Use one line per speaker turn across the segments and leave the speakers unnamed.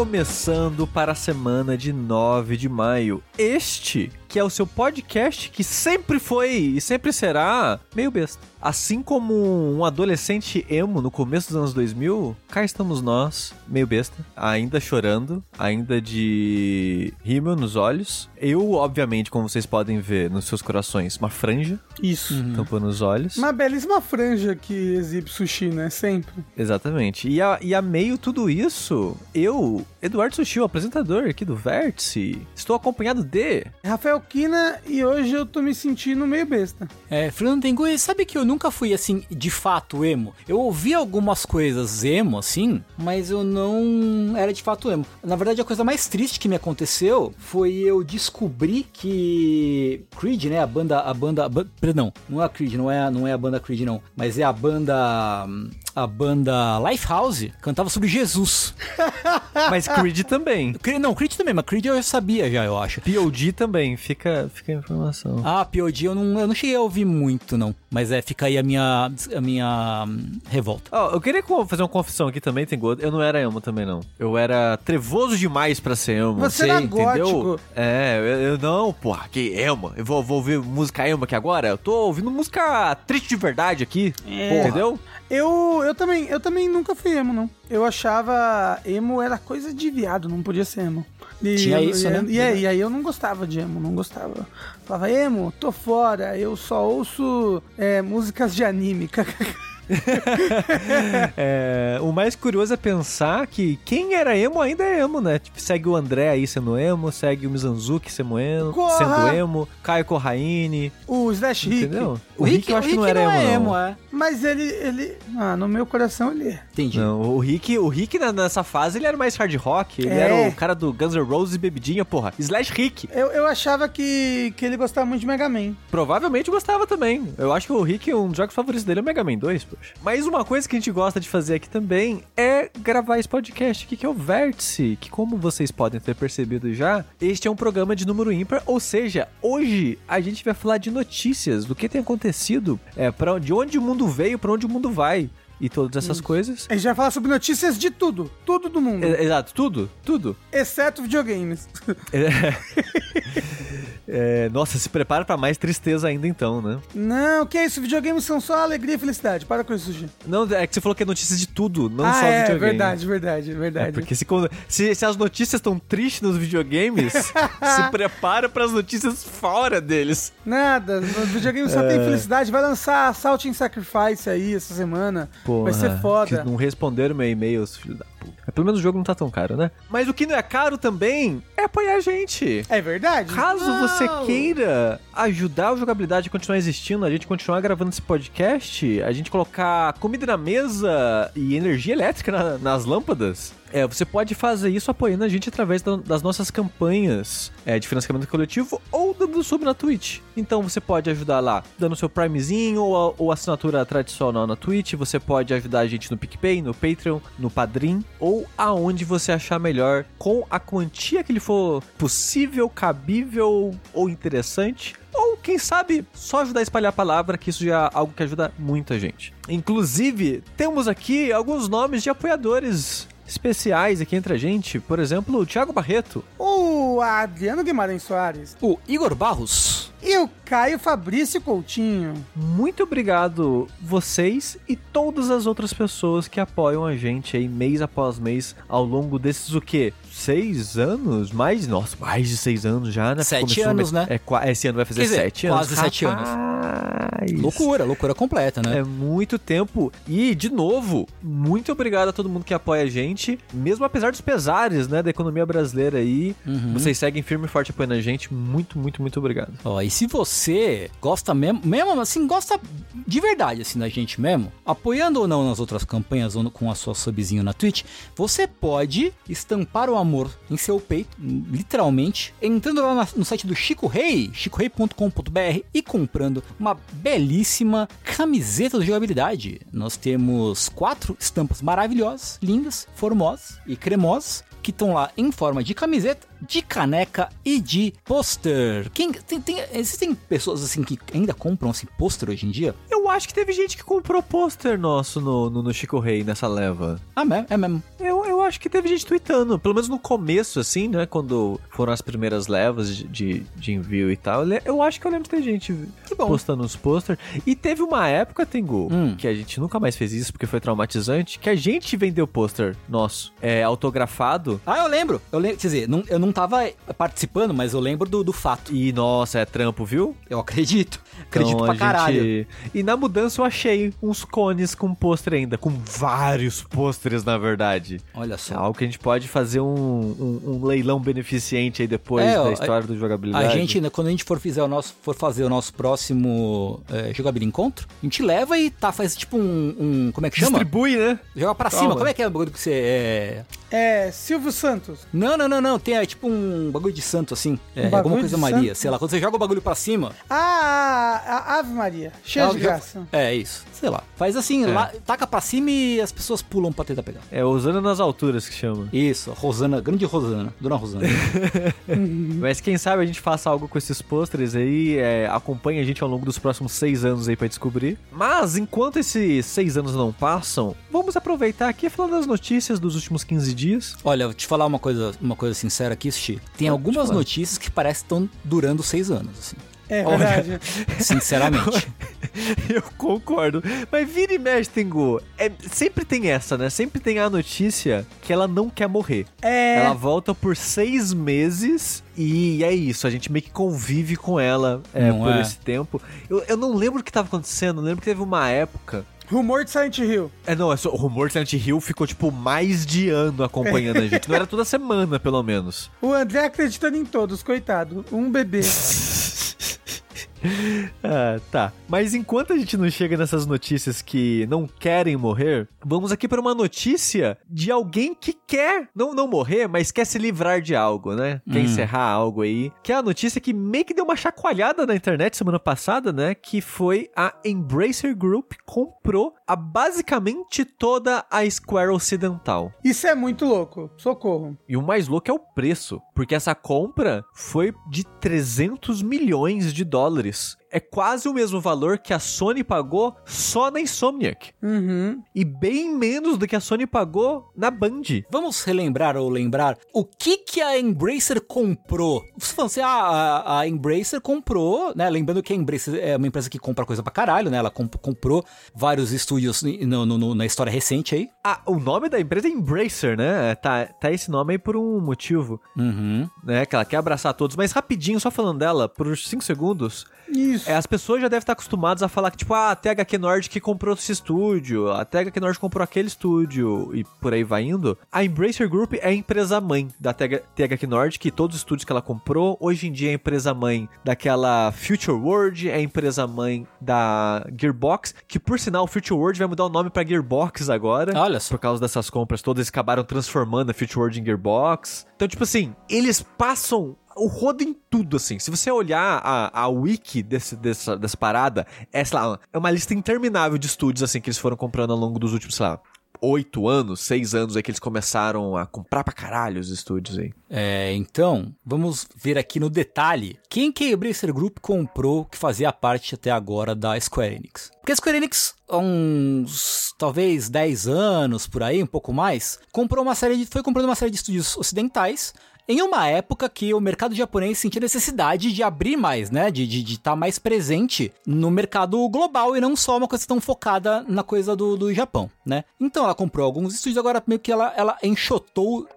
Começando para a semana de 9 de maio. Este que é o seu podcast que sempre foi e sempre será meio besta. Assim como um adolescente emo no começo dos anos 2000, cá estamos nós, meio besta, ainda chorando, ainda de rímel nos olhos. Eu, obviamente, como vocês podem ver nos seus corações, uma franja
Isso.
tampando os olhos.
Uma belíssima franja que exibe sushi, né? Sempre.
Exatamente. E a, e a meio tudo isso, eu, Eduardo Sushi, o apresentador aqui do Vértice, estou acompanhado de...
Rafael E hoje eu tô me sentindo meio besta.
É, Fernando Tengu, sabe que eu nunca fui assim, de fato, emo. Eu ouvi algumas coisas emo, assim, mas eu não era de fato emo. Na verdade, a coisa mais triste que me aconteceu foi eu descobrir que Creed, né, a banda, a banda, a perdão, não é a Creed, não é, não é a banda Creed não, mas é a banda a banda Lifehouse cantava sobre Jesus.
Mas Creed também.
Cre- Não, Creed também, mas Creed eu já sabia já, eu acho.
POD também, fica, fica a informação.
Ah, POD eu não, eu não cheguei a ouvir muito, não. Mas é, fica aí a minha, a minha hum, revolta.
Ó, eu queria fazer uma confissão aqui também, tem gosto. Eu não era emo também, não. Eu era trevoso demais pra ser emo.
Você era gótico.
É, eu, eu não, porra, que emo. Eu vou, vou ouvir música emo aqui agora. Eu tô ouvindo música triste de verdade aqui.
É.
Entendeu?
Eu, eu, também, eu também nunca fui emo, não. Eu achava emo era coisa de viado, não podia ser emo. E,
Tinha isso,
e,
né?
E, aí, e aí eu não gostava de emo, não gostava. Falava, emo, tô fora, eu só ouço é, músicas de anime.
É, o mais curioso é pensar que quem era emo ainda é emo, né? Tipo, segue o André aí sendo emo, segue o Mizanzuki sendo emo,
Corra!
sendo emo, Caio Corraine,
o Slash Rick.
entendeu? O Rick, eu acho que não era emo,
é
não.
emo, é.
Mas ele, ele. Ah, no meu coração ele é.
Entendi.
Não, o Rick, o Rick na- nessa fase ele era mais hard rock, ele
É.
era o cara do Guns N' Roses e bebidinha, porra. Slash Rick.
Eu, eu achava que, que ele gostava muito de Mega Man.
Provavelmente gostava também. Eu acho que o Rick, um dos jogos favoritos dele é o Mega Man 2, poxa. Mas uma coisa que a gente gosta de fazer aqui também é gravar esse podcast aqui, que é o Vértice, que como vocês podem ter percebido já, este é um programa de número ímpar, ou seja, hoje a gente vai falar de notícias, do que tem acontecido, é, pra, de onde o mundo veio, pra onde o mundo vai. E todas essas coisas.
A gente vai falar sobre notícias de tudo. Tudo do mundo.
É, Exato, tudo, tudo.
Exceto videogames.
É, nossa, se prepara pra mais tristeza ainda então, né?
Não, que é isso? Videogames são só alegria e felicidade. Para com isso, gente.
Não, é que você falou que é notícias de tudo, não
ah,
só
é,
videogame.
verdade, verdade, verdade.
É, porque se, se, se as notícias estão tristes nos videogames, se prepara para as notícias fora deles.
Nada, no videogame só
É.
tem felicidade. Vai lançar Assault and Sacrifice aí essa semana. Vai ser
que
foda.
não responderam meu e-mail, os filhos da puta. Mas Pelo menos o jogo não tá tão caro, né? Mas o que não é caro também é apoiar a gente.
É verdade?
Caso
Não.
você queira ajudar a jogabilidade a continuar existindo, a gente continuar gravando esse podcast, a gente colocar comida na mesa e energia elétrica na- nas lâmpadas, é, você pode fazer isso apoiando a gente através da- das nossas campanhas é, de financiamento coletivo ou dando sub na Twitch. Então você pode ajudar lá dando seu Primezinho ou, ou assinatura tradicional na Twitch. Você pode ajudar a gente no PicPay, no Patreon, no Padrim ou aonde você achar melhor com a quantia que ele for possível, cabível ou interessante. Ou, quem sabe, só ajudar a espalhar a palavra, que isso já é algo que ajuda muita gente. Inclusive, temos aqui alguns nomes de apoiadores especiais aqui entre a gente. Por exemplo, o Thiago Barreto.
O Adriano Guimarães Soares
O Igor Barros.
e o Caio Fabrício Coutinho.
Muito obrigado vocês e todas as outras pessoas que apoiam a gente aí mês após mês ao longo desses o quê? Seis anos? Mais? Nossa, mais de seis anos já, né?
Sete anos, né?
É, qua- esse ano vai fazer
dizer,
sete anos.
quase sete anos.
Rapaz.
Loucura, loucura completa, né?
É muito tempo. E, de novo, muito obrigado a todo mundo que apoia a gente. Mesmo apesar dos pesares, né, da economia brasileira aí.
Uhum.
Vocês seguem firme e forte apoiando a gente. Muito, muito, muito obrigado.
Ó, e se você gosta mesmo, mesmo assim, gosta de verdade, assim, da gente mesmo, apoiando ou não nas outras campanhas ou com a sua subzinho na Twitch, você pode estampar o amor em seu peito, literalmente, entrando lá no site do Chico Rei, chicorei.com.br e comprando uma belíssima camiseta de jogabilidade. Nós temos quatro estampas maravilhosas, lindas, formosas e cremosas que estão lá em forma de camiseta, de caneca e de pôster. Quem tem, tem- existem pessoas assim que ainda compram assim pôster hoje em dia?
Eu acho que teve gente que comprou pôster nosso no, no, no Chico Rei nessa leva.
Ah, é, é mesmo.
Eu, eu acho que teve gente tweetando, pelo menos no começo, assim, né? Quando foram as primeiras levas de, de, de envio e tal. Eu acho que eu lembro de ter gente postando os posters. E teve uma época, Tengu,
Hum.
que a gente nunca mais fez isso porque foi traumatizante, que a gente vendeu pôster nosso, é, autografado.
Ah, eu lembro. Eu lembro, quer dizer, não- eu não tava participando, mas eu lembro do, do fato.
E, nossa, é trampo, viu?
Eu acredito. Acredito
Então,
pra
a
caralho.
gente- E na mudança eu achei uns cones com pôster ainda, com vários pôsteres, na verdade.
Olha
É
só.
algo que a gente pode fazer um, um- um leilão beneficente aí depois
É, ó,
da história do jogabilidade.
A gente, né, quando a gente for, fizer o nosso, for fazer o nosso próximo é, jogabilidade encontro, a gente leva e tá, faz tipo um. um- como é que chama?
distribui, né?
Joga pra
Toma.
cima. Como é que é o bagulho que você. É...
É, Silvio Santos.
Não, não, não, não. Tem é, tipo um bagulho de santo assim. É,
Um
alguma coisa Maria.
santo?
Sei lá, quando você joga o bagulho pra cima.
Ah, a Ave Maria. Cheia de graça.
É isso. Sei lá. Faz assim, lá, taca pra cima e as pessoas pulam pra tentar pegar.
É usando nas alturas que chama.
Isso, Rosana, grande Rosana, Dona Rosana.
Mas quem sabe a gente faça algo com esses pôsteres aí, é, acompanha a gente ao longo dos próximos seis anos aí pra descobrir. Mas enquanto esses seis anos não passam, vamos aproveitar aqui e falar das notícias dos últimos 15 dias.
Olha, vou te falar uma coisa, uma coisa sincera aqui, Sushi. Tem algumas notícias que parecem que estão durando seis anos, assim.
É
Olha.
verdade.
Sinceramente.
Eu concordo. Mas vira e mexe, Tengu. É, sempre tem essa, né? Sempre tem a notícia que ela não quer morrer.
É.
Ela volta por seis meses e é isso. A gente meio que convive com ela é, por
é?
esse tempo. Eu, eu não lembro o que tava acontecendo. Eu lembro que teve uma época.
Rumor de Silent Hill.
É, não, é só, o rumor de Silent Hill ficou, tipo, mais de ano acompanhando a gente. Não era toda semana, pelo menos.
O André acreditando em todos, coitado. Um bebê.
Ah, tá. Mas enquanto a gente não chega nessas notícias que não querem morrer, vamos aqui para uma notícia de alguém que quer não, não morrer, mas quer se livrar de algo, né? Quer
Hum.
encerrar algo aí. Que é a notícia que meio que deu uma chacoalhada na internet semana passada, né? Que foi a Embracer Group comprou a basicamente toda a Square Ocidental.
Isso é muito louco. Socorro.
E o mais louco é o preço, porque essa compra foi de 300 milhões de dólares. É quase o mesmo valor que a Sony pagou só na Insomniac.
Uhum.
E bem menos do que a Sony pagou na Band.
Vamos relembrar ou lembrar o que que a Embracer comprou. Você falou assim, ah, a, a Embracer comprou, né? Lembrando que a Embracer é uma empresa que compra coisa pra caralho, né? Ela comp- comprou vários estúdios no- no- no- na história recente aí.
Ah, o nome da empresa é Embracer, né? Tá, tá esse nome aí por um motivo,
Uhum.
né? Que ela quer abraçar todos. Mas rapidinho, só falando dela, por 5 segundos.
Isso.
É, as pessoas já devem estar acostumadas a falar que, tipo, ah, a THQ Nordic comprou esse estúdio, a THQ Nordic comprou aquele estúdio e por aí vai indo. A Embracer Group é a empresa mãe da TH THQ Nordic, e todos os estúdios que ela comprou. Hoje em dia é a empresa mãe daquela Future World, é a empresa mãe da Gearbox, que por sinal, Future World vai mudar o nome pra Gearbox agora.
Olha só.
Por causa dessas compras todas, eles acabaram transformando a Future World em Gearbox. Então, tipo assim, eles passam o rodo em tudo, assim. Se você olhar a, a wiki desse, dessa, dessa parada, é, sei lá, é uma lista interminável de estúdios, assim, que eles foram comprando ao longo dos últimos, sei lá, oito anos, seis anos aí que eles começaram a comprar pra caralho os estúdios aí.
É, então, vamos ver aqui no detalhe quem que a Embracer Group comprou que fazia parte até agora da Square Enix. Porque a Square Enix, há uns talvez 10 anos por aí, um pouco mais, comprou uma série de, foi comprando uma série de estúdios ocidentais em uma época que o mercado japonês sentia necessidade de abrir mais, né? De estar de, de tá mais presente no mercado global e não só uma coisa tão focada na coisa do, do Japão, né? Então ela comprou alguns estúdios, agora meio que ela, ela enxotou,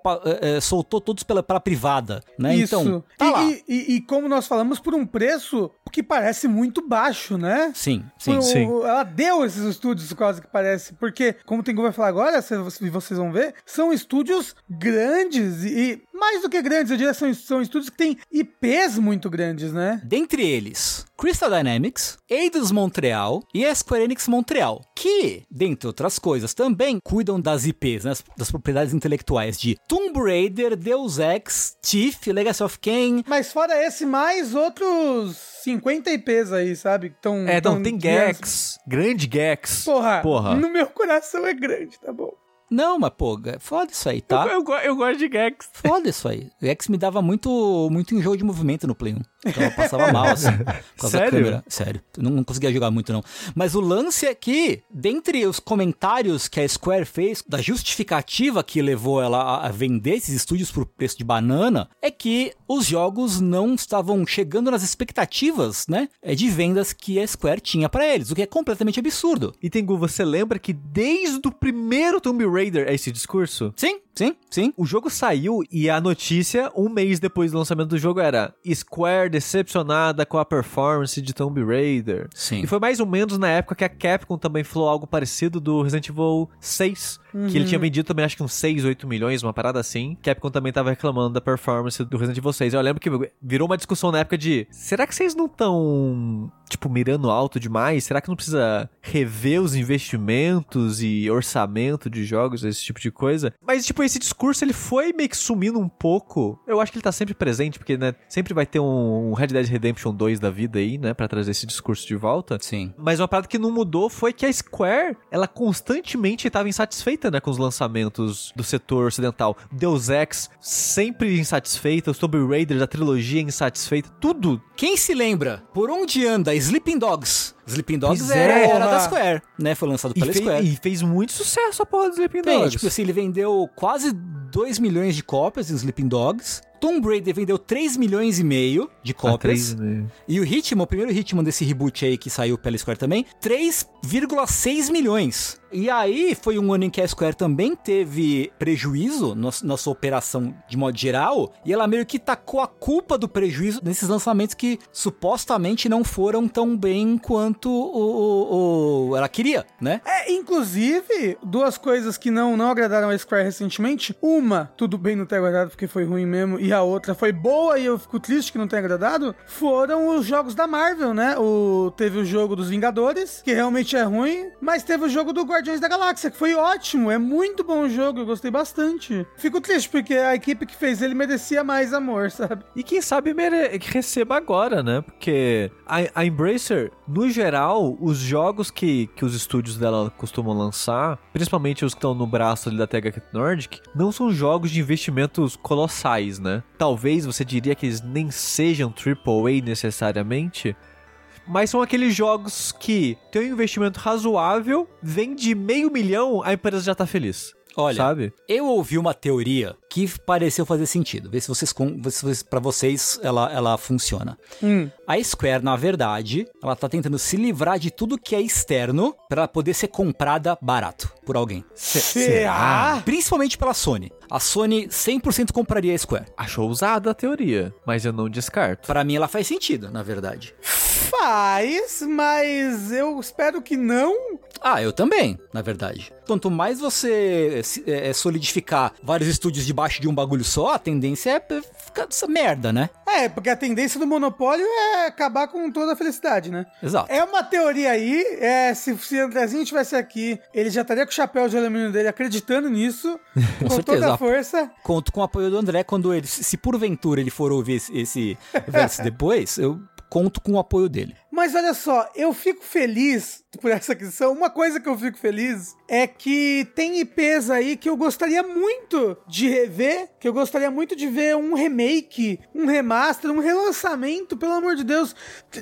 eh, soltou todos pela, pela privada, né?
Isso.
Então, tá
e, e- e como nós falamos, por um preço que parece muito baixo, né?
Sim, sim.
O-
sim.
Ela deu esses estúdios, quase que parece. Porque, como o Tengu vai falar agora, e vocês vão ver, são estúdios grandes e mais do que grandes, eu diria, são, são estúdios que têm IPs muito grandes, né?
Dentre eles, Crystal Dynamics, Eidos Montreal e a Square Enix Montreal, que, dentre outras coisas, também cuidam das IPs, né, das- propriedades intelectuais de Tomb Raider, Deus Ex, Thief, Legacy of Kain.
Mas fora esse, mais outros 50 IPs aí, sabe? Tão,
É,
tão
não, tem
grandes.
Gex, grande Gex.
Porra,
Porra.
no meu coração é grande, tá bom?
Não, mas pô, foda isso aí, tá?
Eu, eu, eu gosto de Gex.
Foda isso aí. O X me dava muito, muito enjoo de movimento no Play 1. Então eu passava mal, assim.
Sério?
Sério. Eu não, não conseguia jogar muito, não. Mas o lance é que, dentre os comentários que a Square fez, da justificativa que levou ela a- vender esses estúdios por preço de banana, é que os jogos não estavam chegando nas expectativas, né? é, De vendas que a Square tinha pra eles, o que é completamente absurdo.
E Tengu, você lembra que desde o primeiro Tomb Raider é esse discurso?
Sim, sim, sim.
O jogo saiu e a notícia, um mês depois do lançamento do jogo, era Square decepcionada com a performance de Tomb Raider.
Sim.
E foi mais ou menos na época que a Capcom também falou algo parecido do Resident Evil 6. Que ele tinha vendido também, acho que uns 6, 8 milhões, uma parada assim. Capcom também tava reclamando da performance do Resident Evil 6. Eu lembro que virou uma discussão na época de: será que vocês não estão, tipo, mirando alto demais? Será que não precisa rever os investimentos e orçamento de jogos, esse tipo de coisa? Mas, tipo, esse discurso ele foi meio que sumindo um pouco. Eu acho que ele tá sempre presente, porque, né, sempre vai ter um, um Red Dead Redemption 2 da vida aí, né, pra trazer esse discurso de volta.
Sim.
Mas uma parada que não mudou foi que a Square, ela constantemente estava insatisfeita, né, com os lançamentos do setor ocidental. Deus Ex sempre insatisfeita, os Tomb Raider da trilogia insatisfeita, tudo.
Quem se lembra por onde anda Sleeping Dogs? Sleeping Dogs
é.
era da Square, né? Foi lançado
E,
pela
fe-
Square.
e fez muito sucesso a porra do Sleeping
Tem,
Dogs.
tipo assim, ele vendeu quase 2 milhões de cópias de Sleeping Dogs. Tomb Raider vendeu 3 milhões e meio de
Ah,
cópias.
né?
E o Hitman, o primeiro Hitman desse reboot aí que saiu pela Square também, 3,6 milhões. E aí foi um ano em que a Square também teve prejuízo na, na sua operação de modo geral, e ela meio que tacou a culpa do prejuízo nesses lançamentos que supostamente não foram tão bem quanto o, o- o- ela queria, né?
É, inclusive, duas coisas que não, não agradaram a Square recentemente. Uma, tudo bem não ter agradado porque foi ruim mesmo, e a outra foi boa e eu fico triste que não tenha agradado, foram os jogos da Marvel, né? O, teve o jogo dos Vingadores, que realmente é ruim, mas teve o jogo do Guardiões da Galáxia, que foi ótimo, é muito bom o jogo, eu gostei bastante. Fico triste porque a equipe que fez ele merecia mais amor, sabe?
E quem sabe mere- que receba agora, né? Porque a, a Embracer, no geral, os jogos que, que os estúdios dela costumam lançar, principalmente os que estão no braço ali da THQ Nordic, não são jogos de investimentos colossais, né? Talvez você diria que eles nem sejam AAA necessariamente, mas são aqueles jogos que tem um investimento razoável, vende meio milhão, a empresa já tá feliz.
Olha,
sabe?
Eu ouvi uma teoria que pareceu fazer sentido. Vê se vocês, vocês para vocês ela, ela funciona.
Hum.
A Square, na verdade, ela tá tentando se livrar de tudo que é externo para poder ser comprada barato por alguém.
Será?
Principalmente pela Sony. A Sony 100% compraria a Square.
Achou ousada a teoria, mas eu não descarto.
Para mim ela faz sentido, na verdade.
Faz, mas eu espero que não.
Ah, eu também, na verdade. Quanto mais você se- é, solidificar vários estúdios debaixo de um bagulho só, a tendência é ficar essa merda, né?
É, porque a tendência do monopólio é acabar com toda a felicidade, né?
Exato.
É uma teoria aí, é, se, se o Andrezinho estivesse aqui, ele já estaria com o chapéu de alumínio dele acreditando nisso, com,
certeza.
toda a força.
Conto com o apoio do André quando ele, se porventura ele for ouvir esse, esse verso depois, eu conto com o apoio dele.
Mas olha só, eu fico feliz por essa aquisição. Uma coisa que eu fico feliz é que tem IPs aí que eu gostaria muito de rever, que eu gostaria muito de ver um remake, um remaster, um relançamento, pelo amor de Deus,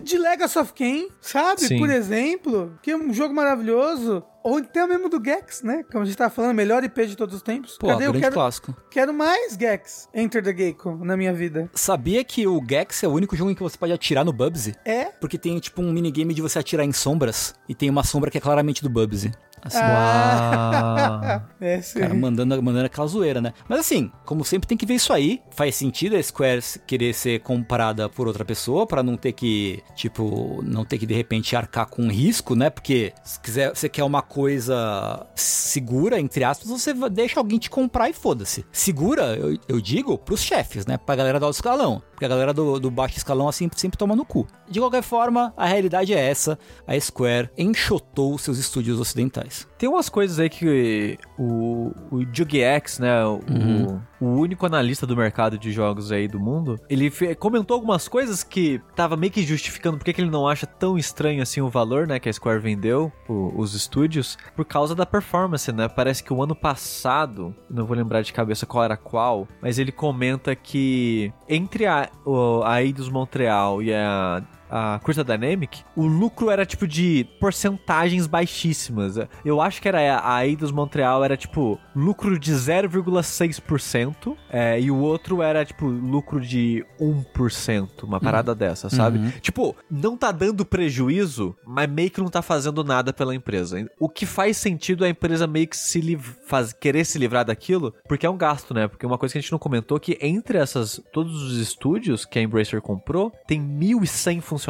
de Legacy of Kain, sabe?
Sim.
Por exemplo, que é um jogo maravilhoso. Ou até mesmo do Gex, né? Como a gente tava falando, melhor IP de todos os tempos.
Pô,
Cadê? Eu quero,
clássico.
quero mais Gex, Enter the Gecko, na minha vida.
Sabia que o Gex é o único jogo em que você pode atirar no Bubsy?
É?
Porque tem tipo um minigame de você atirar em sombras e tem uma sombra que é claramente do Bubsy. Assim,
Uau.
É, sim.
Cara, mandando, mandando aquela zoeira, né? Mas assim, como sempre, tem que ver isso aí. Faz sentido a Square querer ser comprada por outra pessoa pra não ter que, tipo, não ter que de repente arcar com risco, né? Porque se quiser, você quer uma coisa segura, entre aspas, você deixa alguém te comprar e foda-se. Segura, eu, eu digo, pros chefes, né? Pra galera do alto escalão. Porque a galera do, do baixo escalão, assim, sempre toma no cu. De qualquer forma, a realidade é essa. A Square enxotou seus estúdios ocidentais.
Tem umas coisas aí que o o, Jugex, né? O,
Uhum.
o único analista do mercado de jogos aí do mundo, ele comentou algumas coisas que tava meio que justificando porque que ele não acha tão estranho assim o valor, né? Que a Square vendeu o- os estúdios, por causa da performance, né? Parece que o ano passado, não vou lembrar de cabeça qual era qual, mas ele comenta que entre a, o, a Eidos Montreal e a a Crystal Dynamic, o lucro era tipo de porcentagens baixíssimas. Eu acho que era a Eidos Montreal era tipo lucro de 0,6% é, e o outro era tipo lucro de 1%, uma parada dessa, sabe?
Uhum.
Tipo, não tá dando prejuízo, mas meio que não tá fazendo nada pela empresa. O que faz sentido é a empresa meio que se liv- faz, querer se livrar daquilo, porque é um gasto, né? Porque uma coisa que a gente não comentou é que entre essas todos os estúdios que a Embracer comprou, tem 1.100 funcionários.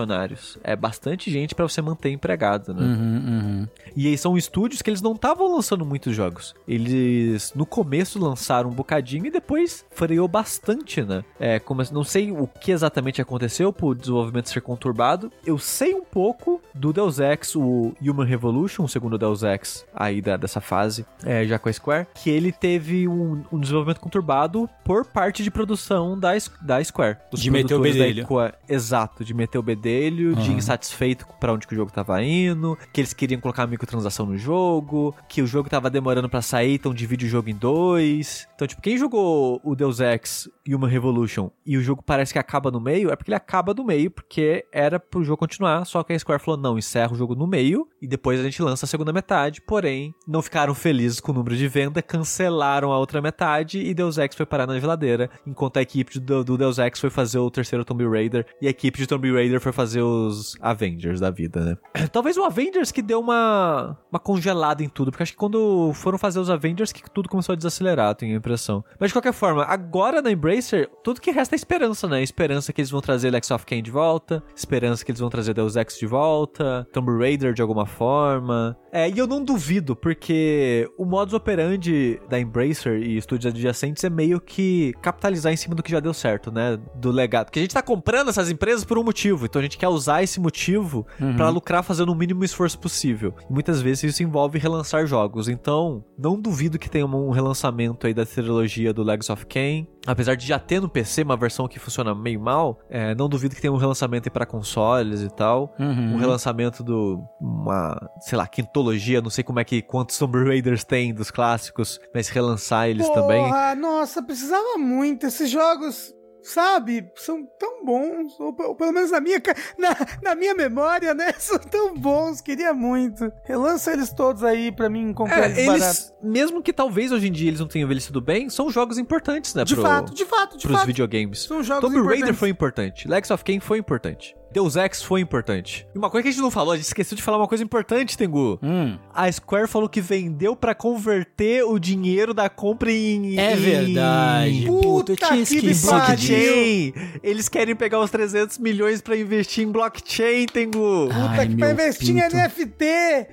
É bastante gente pra você manter empregado, né?
Uhum, uhum.
E aí são estúdios que eles não estavam lançando muitos jogos. Eles no começo lançaram um bocadinho e depois freou bastante, né? É, como, não sei o que exatamente aconteceu pro desenvolvimento ser conturbado. Eu sei um pouco do Deus Ex, o Human Revolution, o segundo Deus Ex aí da, dessa fase, é, já com a Square, que ele teve um, um desenvolvimento conturbado por parte de produção da, da Square.
De meter o bedelho.
Exato, de meter o bedelho, de
Aham.
insatisfeito pra onde que o jogo tava indo, que eles queriam colocar microtransação no jogo, que o jogo tava demorando pra sair, então divide o jogo em dois. Então, tipo, quem jogou o Deus Ex Human Revolution e o jogo parece que acaba no meio, é porque ele acaba no meio, porque era pro jogo continuar, só que a Square falou, não, encerra o jogo no meio e depois a gente lança a segunda metade, porém, não ficaram felizes com o número de venda, cancelaram a outra metade e Deus Ex foi parar na geladeira, enquanto a equipe do, do Deus Ex foi fazer o terceiro Tomb Raider e a equipe de Tomb Raider foi fazer os Avengers da vida, né? Talvez o Avengers que deu uma, uma congelada em tudo, porque acho que quando foram fazer os Avengers que tudo começou a desacelerar, tenho a impressão. Mas de qualquer forma, agora na Embracer, tudo que resta é esperança, né? Esperança que eles vão trazer Lex of Kain de volta, esperança que eles vão trazer Deus Ex de volta, Tomb Raider de alguma forma. É, e eu não duvido, porque o modus operandi da Embracer e estúdios adjacentes é meio que capitalizar em cima do que já deu certo, né? Do legado. Porque a gente tá comprando essas empresas por um motivo, então a gente quer usar esse motivo pra lucrar fazendo o mínimo esforço possível. E muitas vezes isso envolve relançar jogos. Então, não duvido que tenha um relançamento aí da trilogia do Legacy of Kain. Apesar de já ter no PC uma versão que funciona meio mal, é, não duvido que tenha um relançamento aí pra consoles e tal.
Uhum.
Um relançamento do. Uma, sei lá, quintologia, não sei como é que. quantos Tomb Raiders tem dos clássicos, mas relançar eles também.
Porra, nossa, precisava muito. Esses jogos, sabe, são tão bons. Ou, ou pelo menos na minha, na, na minha memória, né? São tão bons. Queria muito. Relança eles todos aí pra mim comprar eles,
É,
barato.
eles, mesmo que talvez hoje em dia eles não tenham envelhecido bem, são jogos importantes, né?
De
pro-
fato, de fato, de
pros
fato.
videogames.
São jogos
Tomb Raider foi importante. Legacy of Kain foi importante. Deus Ex foi importante. E uma coisa que a gente não falou, a gente esqueceu de falar uma coisa importante, Tengu.
Hum,
A Square falou que vendeu pra converter o dinheiro da compra em.
é
em-
verdade. Puta,
Puta que
disso.
Blockchain! Eles querem pegar os 300 milhões pra investir em blockchain, Tengu.
Puta
Ai,
que pra investir em
pinto.
NFT.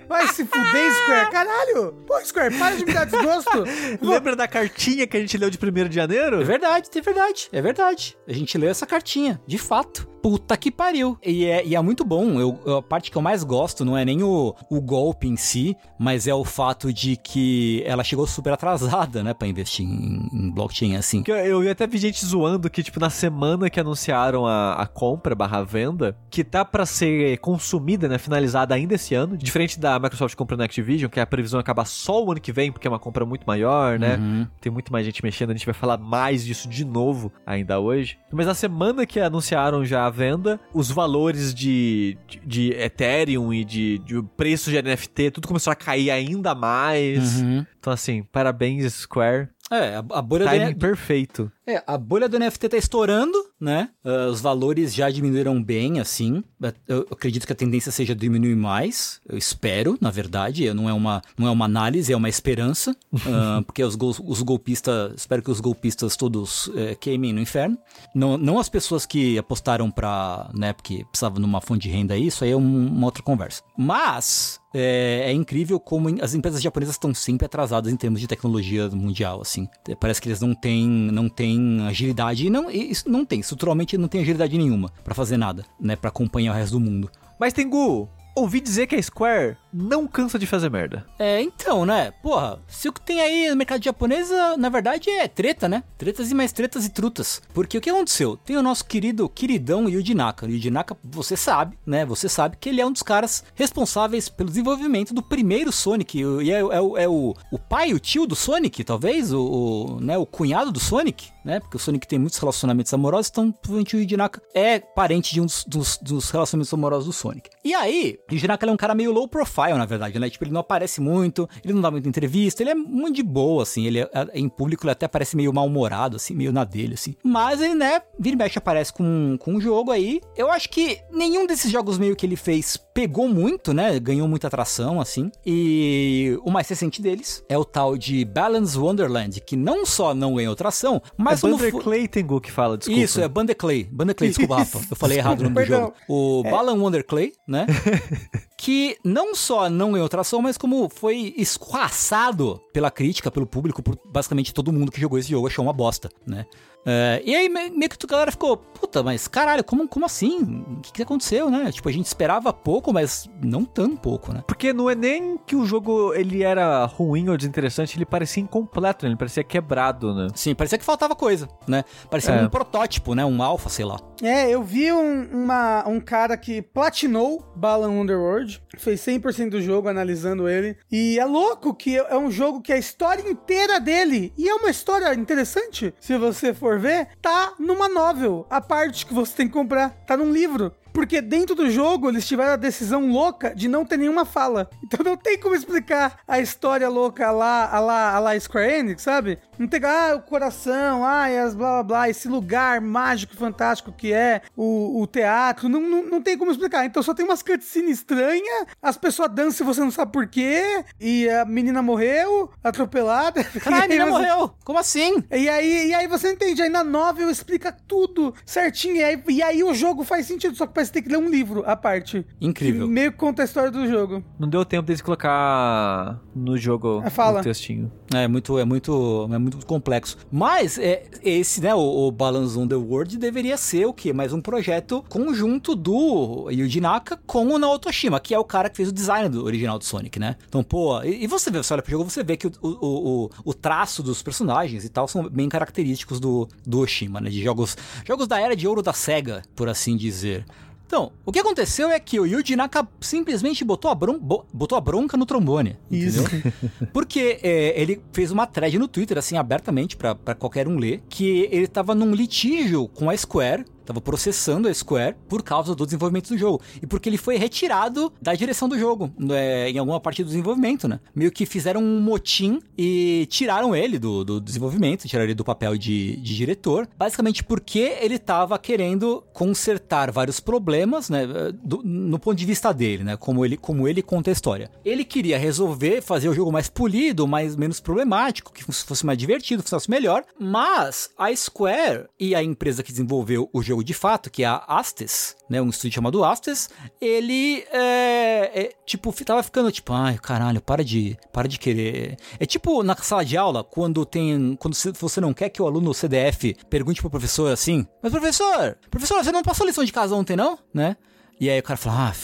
Vai se fuder, Square. Caralho. Pô, Square, para de me dar desgosto.
Lembra da cartinha que a gente leu de 1 de janeiro?
É verdade, é verdade, é verdade. A gente leu essa cartinha, de fato. Puta que pariu. E é, e é muito bom. Eu, a parte que eu mais gosto não é nem o, o golpe em si, mas é o fato de que ela chegou super atrasada, né, pra investir em, em blockchain assim.
Eu, eu até vi gente zoando que, tipo, na semana que anunciaram a, a compra barra venda, que tá pra ser consumida, né, finalizada ainda esse ano, diferente da Microsoft comprando a Activision, que a previsão é acabar só o ano que vem, porque é uma compra muito maior, né?
Uhum.
Tem muito mais gente mexendo, a gente vai falar mais disso de novo ainda hoje. Mas na semana que anunciaram já venda, os valores de, de, de Ethereum e de, de preço de NFT, tudo começou a cair ainda mais.
Uhum.
Então, assim, parabéns, Square.
É, a, a bolha do,
Timing perfeito.
É, a bolha do NFT tá estourando, né? Ah, os valores já diminuíram bem, assim. Eu acredito que a tendência seja diminuir mais. Eu espero, na verdade. Não é uma, não é uma análise, é uma esperança. Ah, porque os, gol- os golpistas. Espero que os golpistas todos eh, queimem no inferno. Não, não as pessoas que apostaram pra. né? Porque precisavam numa fonte de renda, isso aí é um- uma outra conversa. Mas. É, é incrível como as empresas japonesas estão sempre atrasadas em termos de tecnologia mundial, assim. Parece que eles não têm, não têm agilidade. E não, isso não tem, estruturalmente não tem agilidade nenhuma pra fazer nada, né? Pra acompanhar o resto do mundo.
Mas, Tengu, ouvi dizer que a Square não cansa de fazer merda.
É, então, né? Porra, se o que tem aí no mercado japonês, na verdade, é treta, né? Tretas e mais tretas e trutas. Porque o que aconteceu? Tem o nosso querido, queridão Yuji Naka. Yuji Naka, você sabe, né? Você sabe que ele é um dos caras responsáveis pelo desenvolvimento do primeiro Sonic. E é, é, é o, o pai, o tio do Sonic, talvez? O, o, né, o cunhado do Sonic, né? Porque o Sonic tem muitos relacionamentos amorosos, então provavelmente o Yuji é parente de um dos, dos, dos relacionamentos amorosos do Sonic. E aí, o Yuji é um cara meio low profile, na verdade, né? Tipo, ele não aparece muito, ele não dá muita entrevista, ele é muito de boa, assim. Ele é, é em público ele até parece meio mal-humorado, assim, meio na dele, assim. Mas ele, né, vira e mexe aparece com, com um jogo aí. Eu acho que nenhum desses jogos meio que ele fez pegou muito, né? Ganhou muita atração, assim. E o mais recente deles é o tal de Balance Wonderland, que não só não ganhou atração, mas
é Bander Clay Tengu que fala, desculpa.
Isso, é Bander Clay. Bander Clay, desculpa, Rafa. Eu falei errado o nome do jogo. O é. Balan Wonder Clay, né? que não só não ganhou tração, mas como foi escorraçado pela crítica, pelo público, por basicamente todo mundo que jogou esse jogo achou uma bosta, né? É, e aí meio que a galera ficou, puta, mas caralho, como, como assim? O que, que aconteceu, né? Tipo, a gente esperava pouco, mas não tão pouco, né?
Porque não é nem que o jogo ele era ruim ou desinteressante, ele parecia incompleto, né? ele parecia quebrado, né?
Sim, parecia que faltava coisa, né? Parecia é. um protótipo, né? Um alfa, sei lá.
É, eu vi um, uma, um cara que platinou Balan Underworld, fez 100% do jogo analisando ele, e é louco que é um jogo que a história inteira dele, e é uma história interessante, se você for ver, tá numa novel. A parte que você tem que comprar tá num livro. Porque dentro do jogo eles tiveram a decisão louca de não ter nenhuma fala. Então não tem como explicar a história louca lá, lá, lá Square Enix, sabe? Não tem, ah, o coração, ah, as blá blá blá, esse lugar mágico e fantástico que é o, o teatro. Não, não, não tem como explicar. Então só tem umas cutscenes estranhas, as pessoas dançam e você não sabe porquê, e a menina morreu, atropelada.
Caralho, a menina você... morreu! Como assim?
E aí, e aí você entende, aí na novel explica tudo certinho, e aí, e aí o jogo faz sentido, só que parece que tem que ler um livro à parte.
Incrível.
Que meio que conta a história do jogo.
Não deu tempo deles colocar no jogo
é, fala.
o textinho.
É muito, é muito, é muito complexo. Mas é, esse, né, o, o Balance on the World deveria ser o quê? Mais um projeto conjunto do Yuji Naka com o Naoto Oshima, que é o cara que fez o design do original do Sonic, né? Então, pô, e, e você vê, você olha pro jogo, você vê que o, o, o, o, traço dos personagens e tal são bem característicos do, do Oshima, né? De jogos, jogos da era de ouro da SEGA, por assim dizer. Então, o que aconteceu é que o Yuji Naka simplesmente botou a, bron botou a bronca no trombone. Isso. Porque é, ele fez uma thread no Twitter, assim, abertamente para qualquer um ler, que ele tava num litígio com a Square estava processando a Square por causa do desenvolvimento do jogo. E porque ele foi retirado da direção do jogo, é, em alguma parte do desenvolvimento, né? Meio que fizeram um motim e tiraram ele do, do desenvolvimento, tiraram ele do papel de, de diretor, basicamente porque ele estava querendo consertar vários problemas, né? Do, no ponto de vista dele, né? Como ele, como ele conta a história. Ele queria resolver, fazer o jogo mais polido, mais menos problemático, que fosse mais divertido, funcionasse melhor, mas a Square e a empresa que desenvolveu o jogo jogo de fato, que é a Astes, né, um estúdio chamado Astes, ele é, é, tipo, tava ficando tipo, ai, caralho, para de, para de querer. É tipo na sala de aula, quando tem, quando você não quer que o aluno CDF pergunte pro professor assim, mas professor, professor, você não passou lição de casa ontem não, né? E aí o cara fala, ah,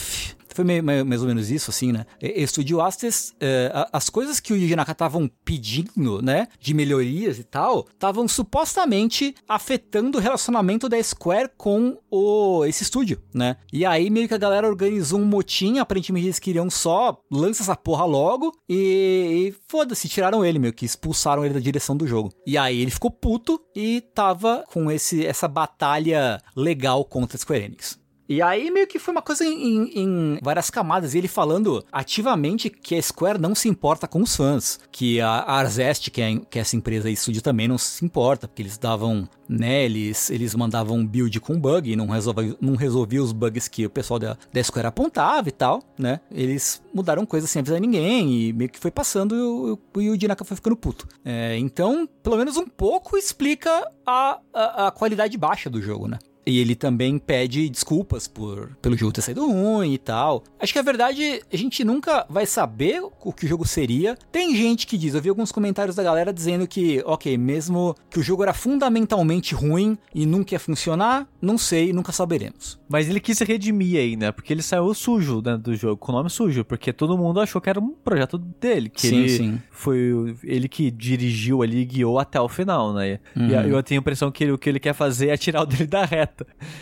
foi meio, meio, mais ou menos isso, assim, né? Estúdio Astes, é, as coisas que o Yuji Naka estavam pedindo, né? De melhorias e tal, estavam supostamente afetando o relacionamento da Square com o, esse estúdio, né? E aí meio que a galera organizou um motim, aparentemente eles queriam só lança essa porra logo e, e foda-se, tiraram ele, meio que expulsaram ele da direção do jogo. E aí ele ficou puto e tava com esse, essa batalha legal contra a Square Enix. E aí meio que foi uma coisa em, em, várias camadas. E ele falando ativamente que a Square não se importa com os fãs. Que a Arzest, que é, que é essa empresa e estúdio também não se importa. Porque eles davam, né, eles, eles mandavam build com bug e não resolvia, não resolvia os bugs que o pessoal da, da Square apontava e tal, né. Eles mudaram coisas sem avisar ninguém e meio que foi passando e o, e o foi ficando puto. É, então, pelo menos um pouco explica a, a, a qualidade baixa do jogo, né. E ele também pede desculpas por pelo jogo ter saído ruim e tal. Acho que a verdade, a gente nunca vai saber o que o jogo seria. Tem gente que diz, eu vi alguns comentários da galera dizendo que, ok, mesmo que o jogo era fundamentalmente ruim e nunca ia funcionar, não sei, nunca saberemos.
Mas ele quis se redimir aí, né? Porque ele saiu sujo né, do jogo, com o nome sujo, porque todo mundo achou que era um projeto dele, que
Sim,
ele
sim.
foi ele que dirigiu ali e guiou até o final, né?
Uhum.
E eu tenho a impressão que ele- o que ele quer fazer é tirar o dele da reta.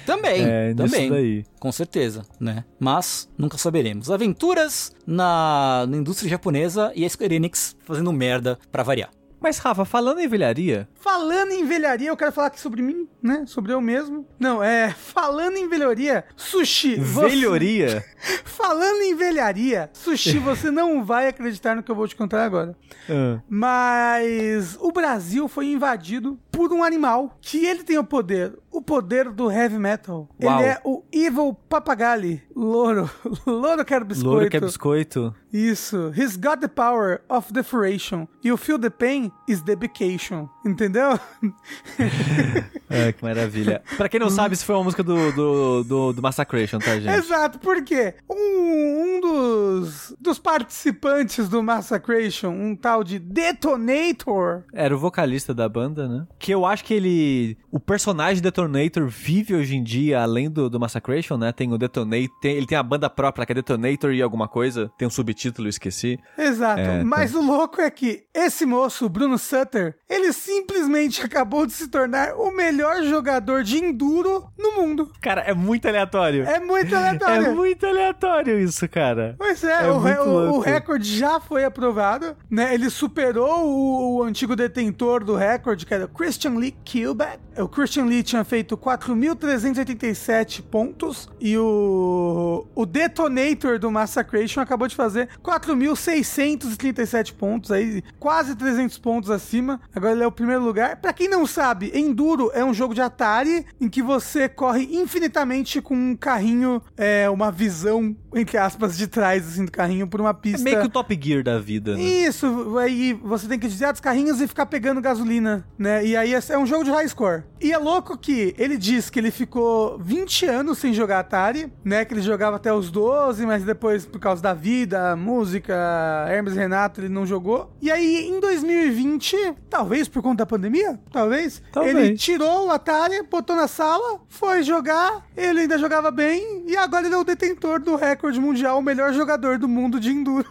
Também,
É, nisso
também.
daí.
Com certeza, né? Mas nunca saberemos. Aventuras na, na indústria japonesa e a Square Enix fazendo merda pra variar.
Mas, Rafa, falando em velharia,
Falando em velharia, eu quero falar aqui sobre mim, né? Sobre eu mesmo. Não, é. Falando em velharia, sushi. você-
velhoria.
Falando em velharia, sushi, você não vai acreditar no que eu vou te contar agora.
Ah,
Mas o Brasil foi invadido por um animal que ele tem o poder, o poder do heavy metal.
Uau.
Ele é o Evil Papagali, louro. Louro quer biscoito.
louro que é biscoito.
Isso. He's got the power of deferation. You feel the pain is dedication. Entendeu?
É, que maravilha. pra quem não sabe, isso foi uma música do, do, do, do Massacration, tá, gente?
Exato, porque um, um dos, dos participantes do Massacration, um tal de Detonator,
Era o vocalista da banda, né? Que eu acho que ele. O personagem Detonator vive hoje em dia, além do, do Massacration, né? Tem o Detonator. tem- ele tem a banda própria, que é Detonator e alguma coisa. Tem um subtítulo, esqueci.
Exato.
É, tá.
Mas o louco é que esse moço, Bruno Sutter, ele simplesmente acabou de se tornar o melhor jogador de enduro no mundo.
Cara, é muito aleatório.
É muito
É
aleatório.
muito aleatório isso, cara.
Pois é,
É
o, re- o- o recorde já foi aprovado, né? Ele superou o, o antigo detentor do recorde, que era o Christian Lee Kilbeck. O Christian Lee tinha feito 4.387 pontos e o, o Detonator do Massacration acabou de fazer 4.637 pontos, aí quase 300 pontos acima. Agora ele é o primeiro lugar. Pra quem não sabe, Enduro é um jogo de Atari em que você corre infinitamente com um carrinho, é, uma visão, entre aspas, de trás assim, do carrinho por uma
É
pista.
meio que o Top Gear da vida, né?
Isso, aí você tem que desviar dos carrinhos e ficar pegando gasolina, né? E aí é é um jogo de high score. E é louco que ele diz que ele ficou 20 anos sem jogar Atari, né? Que ele jogava até os 12, mas depois, por causa da vida, música, Hermes e Renato, ele não jogou. E aí, em 2020, talvez por conta da pandemia, talvez,
Talvez.
ele tirou o Atari, botou na sala, foi jogar, ele ainda jogava bem, e agora ele é o detentor do recorde mundial, o melhor jogador do mundo de enduro.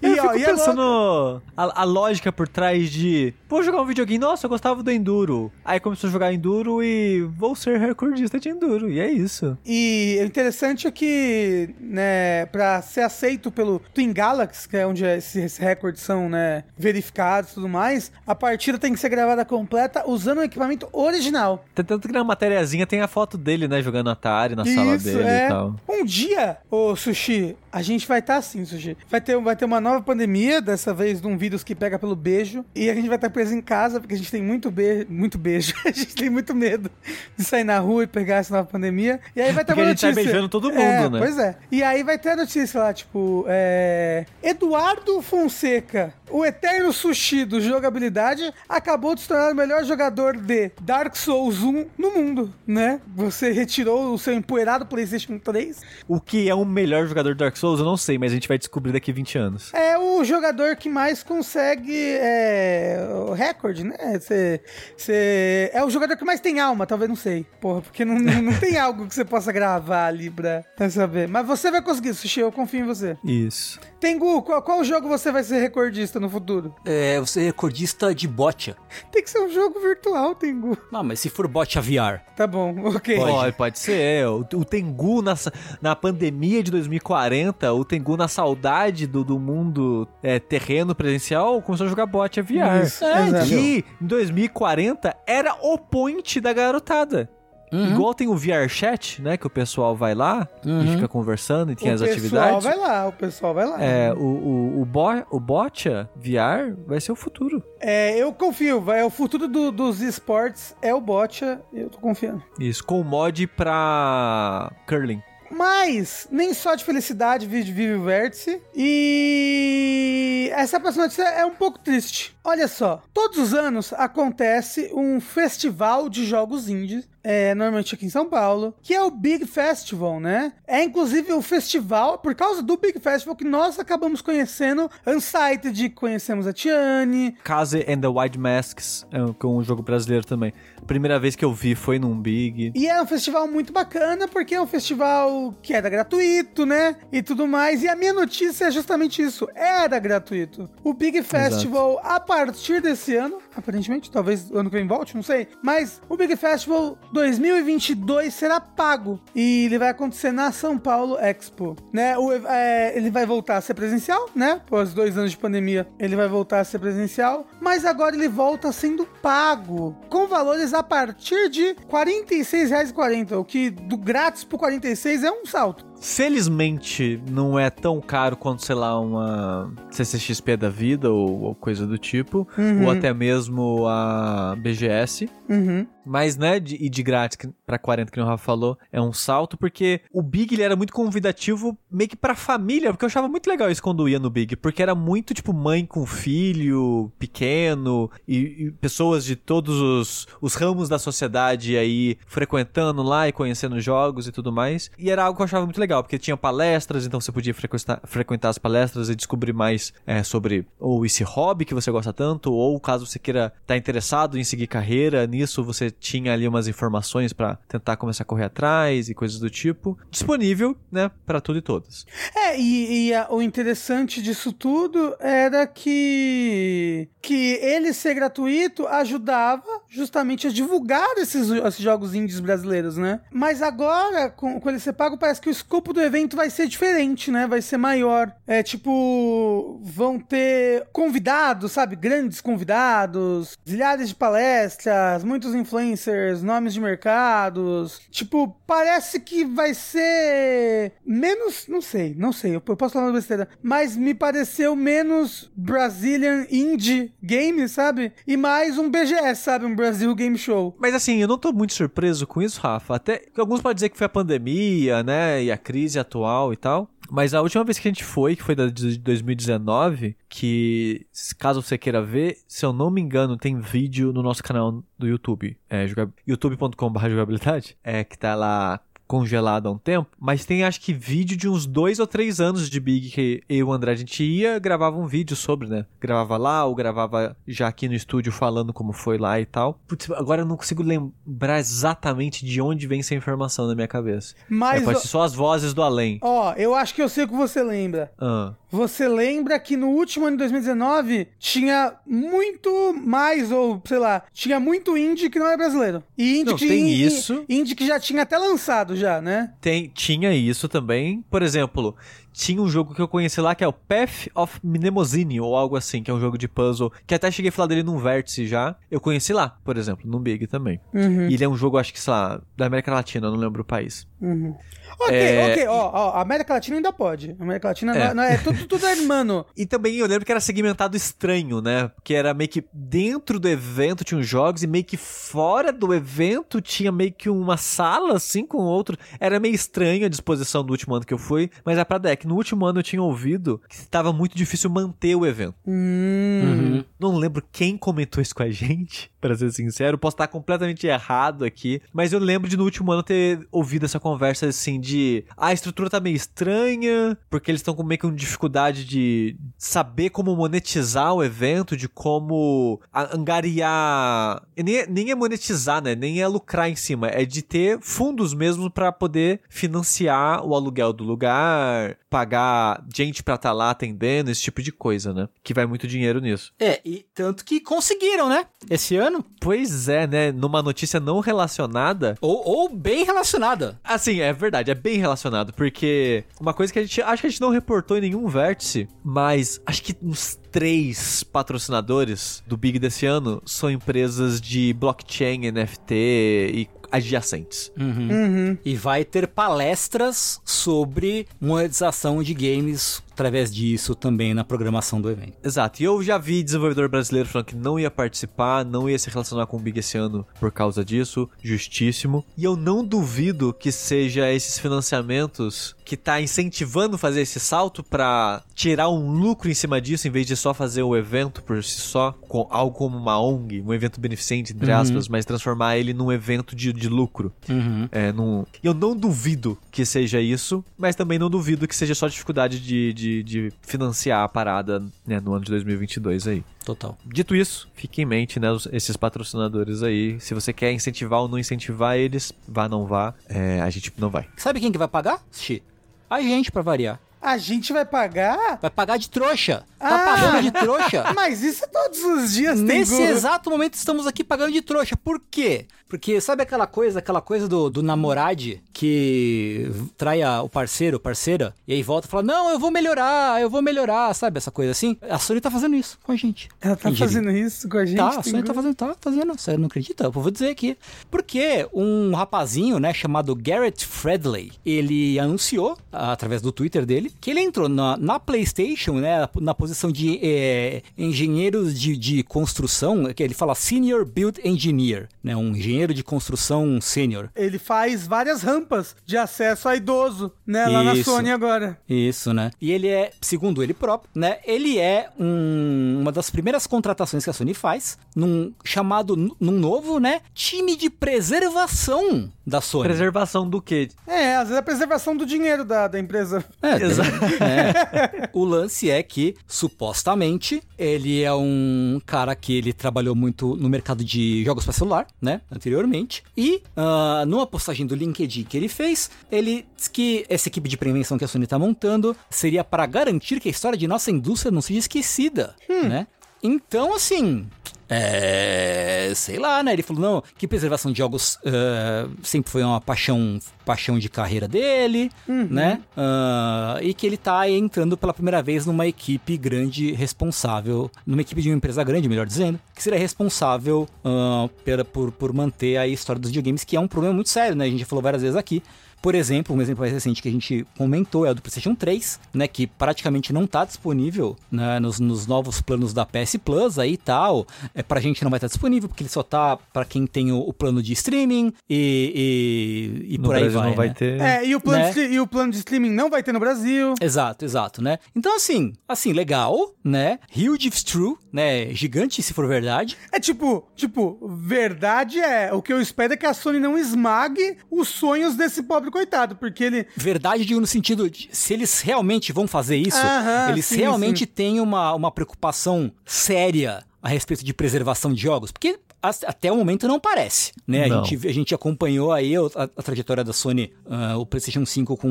Eu fico
ó, é
pensando a, a lógica por trás de vou jogar um videogame, nossa, eu gostava do Enduro. Aí começou a jogar Enduro e vou ser recordista de Enduro. E é isso.
E o interessante é que, né, pra ser aceito pelo Twin Galaxy, que é onde esses recordes são, né, verificados e tudo mais, a partida tem que ser gravada completa usando o equipamento original.
Tanto que na matériazinha tem a foto dele, né, jogando Atari na sala dele
é.
e tal.
Um dia, ô Sushi, a gente vai estar assim, Sushi. Vai ter, vai ter uma nova pandemia, dessa vez de um vírus que pega pelo beijo. E a gente vai estar preso em casa, porque a gente tem muito, be muito beijo. a gente tem muito medo de sair na rua e pegar essa nova pandemia. E aí vai ter
Porque
uma
a gente
notícia.
beijando todo mundo,
É,
né?
Pois é. E aí vai ter a notícia lá, tipo, é... Eduardo Fonseca, o eterno sushi do jogabilidade, acabou de se tornar o melhor jogador de Dark Souls 1 no mundo, né? Você retirou o seu empoeirado PlayStation 3.
O que é o melhor jogador de Dark Souls, eu não sei, mas a gente vai descobrir daqui a 20 anos.
É o jogador que mais consegue é, o recorde, né? Você, você- é o jogador que mais tem alma, talvez não sei. Porra, porque não, não, não tem algo que você possa gravar ali pra, pra saber. Mas você vai conseguir, Sushi, eu confio em você.
Isso.
Tengu, qual, qual jogo você vai ser recordista no futuro?
É, você é recordista de botcha.
Tem que ser um jogo virtual, Tengu.
Não, mas se for botcha VR.
Tá bom, ok.
Pode, pode ser. O, o Tengu na, na pandemia de 2040, o Tengu na saudade do, do mundo é, terreno presencial, começou a jogar bot a VR.
Isso,
é, que em 2040 era o point da garotada. Igual tem o VR Chat, né? Que o pessoal vai lá e fica conversando e tem
o
as
pessoal
atividades.
vai lá, o pessoal vai lá.
É, o, o, o, bo, o Botcha VR vai ser o futuro.
É, eu confio, vai, é o futuro do- dos esportes é o botcha, eu tô confiando.
Isso, com mod pra curling.
Mas, nem só de felicidade vive, vive o vértice. E essa próxima notícia é um pouco triste. Olha só, todos os anos acontece um festival de jogos indies é, normalmente aqui em São Paulo, que é o Big Festival, né? É inclusive o festival, por causa do Big Festival, que nós acabamos conhecendo Unsighted, conhecemos a Tiane.
Kaze and the White Masks, é um, um jogo brasileiro também. Primeira vez que eu vi foi num Big.
E é um festival muito bacana, porque é um festival que era gratuito, né? E tudo mais. E a minha notícia é justamente isso: era gratuito. O Big Festival, Exato. a partir desse ano, aparentemente, talvez ano que vem volte, não sei. Mas o Big Festival 2022 será pago. E ele vai acontecer na São Paulo Expo, né? O, é, ele vai voltar a ser presencial, né? Após dois anos de pandemia, ele vai voltar a ser presencial. Mas agora ele volta sendo pago, com valores a partir de R$ 46,40, o que do grátis por 46 é um salto.
Felizmente não é tão caro quanto, sei lá, uma CCXP da vida ou, ou coisa do tipo, uhum. ou até mesmo a BGS.
Uhum.
Mas, né, de, e de grátis pra 40, que o Rafa falou, é um salto, porque o Big ele era muito convidativo meio que pra família, porque eu achava muito legal isso quando ia no Big, porque era muito, tipo, mãe com filho pequeno e, e pessoas de todos os, os ramos da sociedade aí frequentando lá e conhecendo jogos e tudo mais. E era algo que eu achava muito legal legal, porque tinha palestras, então você podia frequentar, frequentar as palestras e descobrir mais é, sobre ou esse hobby que você gosta tanto, ou caso você queira estar tá interessado em seguir carreira nisso, você tinha ali umas informações para tentar começar a correr atrás e coisas do tipo. Disponível, né, para tudo e todas.
É, e, e a, o interessante disso tudo era que que ele ser gratuito ajudava justamente a divulgar esses, esses jogos indies brasileiros, né? Mas agora, com, com ele ser pago, parece que o escopo escopo do evento vai ser diferente, né? Vai ser maior. É tipo, vão ter convidados, sabe? Grandes convidados, zilhares de palestras, muitos influencers, nomes de mercados. Tipo, parece que vai ser menos, não sei, não sei, eu posso falar uma besteira, mas me pareceu menos Brazilian Indie Game, sabe? E mais um BGS, sabe? Um Brasil Game Show.
Mas assim, eu não tô muito surpreso com isso, Rafa. Até alguns podem dizer que foi a pandemia, né? E a crise atual e tal. Mas a última vez que a gente foi, que foi da de 2019, que caso você queira ver, se eu não me engano, tem vídeo no nosso canal do YouTube, é youtube.com.br jogabilidade, é que tá lá congelado há um tempo, mas tem acho que vídeo de uns dois ou três anos de Big que eu e o André a gente ia, gravava um vídeo sobre, né? Gravava lá ou gravava já aqui no estúdio falando como foi lá e tal. Putz, agora eu não consigo lembrar exatamente de onde vem essa informação na minha cabeça. Mas é, pode ser só as vozes do além.
Ó, eu acho que eu sei o que você lembra.
Ah.
Você lembra que no último ano de 2019 tinha muito mais, ou sei lá, tinha muito indie que não era brasileiro. E indie
não,
que,
tem isso.
Indie que já tinha até lançado já, né?
Tem, tinha isso também. Por exemplo, tinha um jogo que eu conheci lá que é o Path of Mnemosine, ou algo assim, que é um jogo de puzzle, que até cheguei a falar dele num vértice já. Eu conheci lá, por exemplo, no Big também.
Uhum.
E ele é um jogo, acho que, sei lá, da América Latina, não lembro o país.
Uhum. Ok, é... ok, ó, ó, América Latina ainda pode. América Latina é, não, é, é tudo, tudo é mano.
E também eu lembro que era segmentado estranho, né? Que era meio que dentro do evento tinha os jogos e meio que fora do evento tinha meio que uma sala assim com outro. Era meio estranho a disposição do último ano que eu fui, mas a é que no último ano eu tinha ouvido que estava muito difícil manter o evento.
Hum.
Uhum. Não lembro quem comentou isso com a gente, para ser sincero. Posso estar completamente errado aqui, mas eu lembro de no último ano ter ouvido essa conversa assim de ah, a estrutura tá meio estranha, porque eles estão com meio que uma dificuldade de saber como monetizar o evento, de como angariar. Nem é, nem é monetizar, né? Nem é lucrar em cima, é de ter fundos mesmo para poder financiar o aluguel do lugar, pagar gente pra estar tá lá atendendo, esse tipo de coisa, né? Que vai muito dinheiro nisso.
É, e tanto que conseguiram, né? Esse ano.
Pois é, né? Numa notícia não relacionada.
Ou, ou bem relacionada.
Assim, é verdade, é bem relacionado, porque uma coisa que a gente. Acho que a gente não reportou em nenhum vértice, mas acho que uns três patrocinadores do Big desse ano são empresas de blockchain, NFT e adjacentes.
Uhum.
Uhum.
E vai ter palestras sobre monetização de games através disso também na programação do evento.
Exato. E eu já vi desenvolvedor brasileiro falando que não ia participar, não ia se relacionar com o Big esse ano por causa disso. Justíssimo. E eu não duvido que seja esses financiamentos que tá incentivando fazer esse salto para tirar um lucro em cima disso, em vez de só fazer o evento por si só, com algo como uma ONG, um evento beneficente, entre aspas, mas transformar ele num evento de, de lucro.
Uhum.
É, num... Eu não duvido que seja isso, mas também não duvido que seja só dificuldade de, de, de financiar a parada né, no ano de 2022 aí.
Total.
Dito isso, fique em mente, né, esses patrocinadores aí. Se você quer incentivar ou não incentivar eles, vá ou não vá, é, a gente não vai.
Sabe quem que vai pagar? Xi. A gente, pra variar.
A gente vai pagar?
Vai pagar de trouxa. Tá
Ah!
pagando de trouxa.
Mas isso é todos os dias,
Nesse
Tengu.
exato momento estamos aqui pagando de trouxa. Por quê? Porque sabe aquela coisa, aquela coisa do, do namorade que trai a- o parceiro, parceira, e aí volta e fala: Não, eu vou melhorar, eu vou melhorar, sabe? Essa coisa assim. A Sony tá fazendo isso com a gente.
Ela tá fazendo isso com a gente?
Tá, a Sony tá fazendo, tá fazendo. Você não acredita? Eu vou dizer aqui. Porque um rapazinho, né, chamado Garrett Fredley, ele anunciou, através do Twitter dele, que ele entrou na, na PlayStation, né, na posição de é, engenheiro de, de construção, que ele fala Senior Build Engineer, né, um engenheiro de construção sênior.
Ele faz várias rampas de acesso a idoso, né? Lá na
Isso.
Sony agora.
Isso, né? E ele é, segundo ele próprio, né? Ele é um- uma das primeiras contratações que a Sony faz, num chamado, num novo, né? Time de preservação da Sony.
Preservação do quê?
É, às vezes a preservação do dinheiro da, da empresa.
É. é. O lance é que, supostamente, ele é um cara que ele trabalhou muito no mercado de jogos para celular, né? Anteriormente. E, ah, numa postagem do LinkedIn que ele fez, ele diz que essa equipe de prevenção que a Sony tá montando seria para garantir que a história de nossa indústria não seja esquecida, né? Então, assim, é. Sei lá, né? Ele falou, não, que preservação de jogos eh, sempre foi uma paixão, paixão de carreira dele, né? Ah, e que ele tá entrando pela primeira vez numa equipe grande responsável, numa equipe de uma empresa grande, melhor dizendo, que seria responsável ah, pela, por, por manter a história dos videogames, que é um problema muito sério, né? A gente já falou várias vezes aqui. Por exemplo, um exemplo mais recente que a gente comentou é o do PlayStation 3, né, que praticamente não está disponível né, nos, nos novos planos da PS Plus aí e tal. É, pra gente não vai estar disponível, porque ele só tá para quem tem o, o plano de streaming e, e, e
No
por aí
Brasil
vai.
não vai
né?
ter.
É, e o, plano
Né?
de, e o plano de streaming não vai ter no Brasil.
Exato, exato, né? Então, assim, assim, legal, né? Huge if true, né? Gigante se for verdade.
É tipo, tipo, verdade é, o que eu espero é que a Sony não esmague os sonhos desse pobre coitado, porque ele
Verdade, digo no sentido de se eles realmente vão fazer isso,
Aham,
eles
sim,
realmente
sim.
têm uma, uma preocupação séria a respeito de preservação de jogos, porque até o momento não parece, né? A
Não.
gente, a gente acompanhou aí a, a trajetória da Sony, ah, o PlayStation 5 com,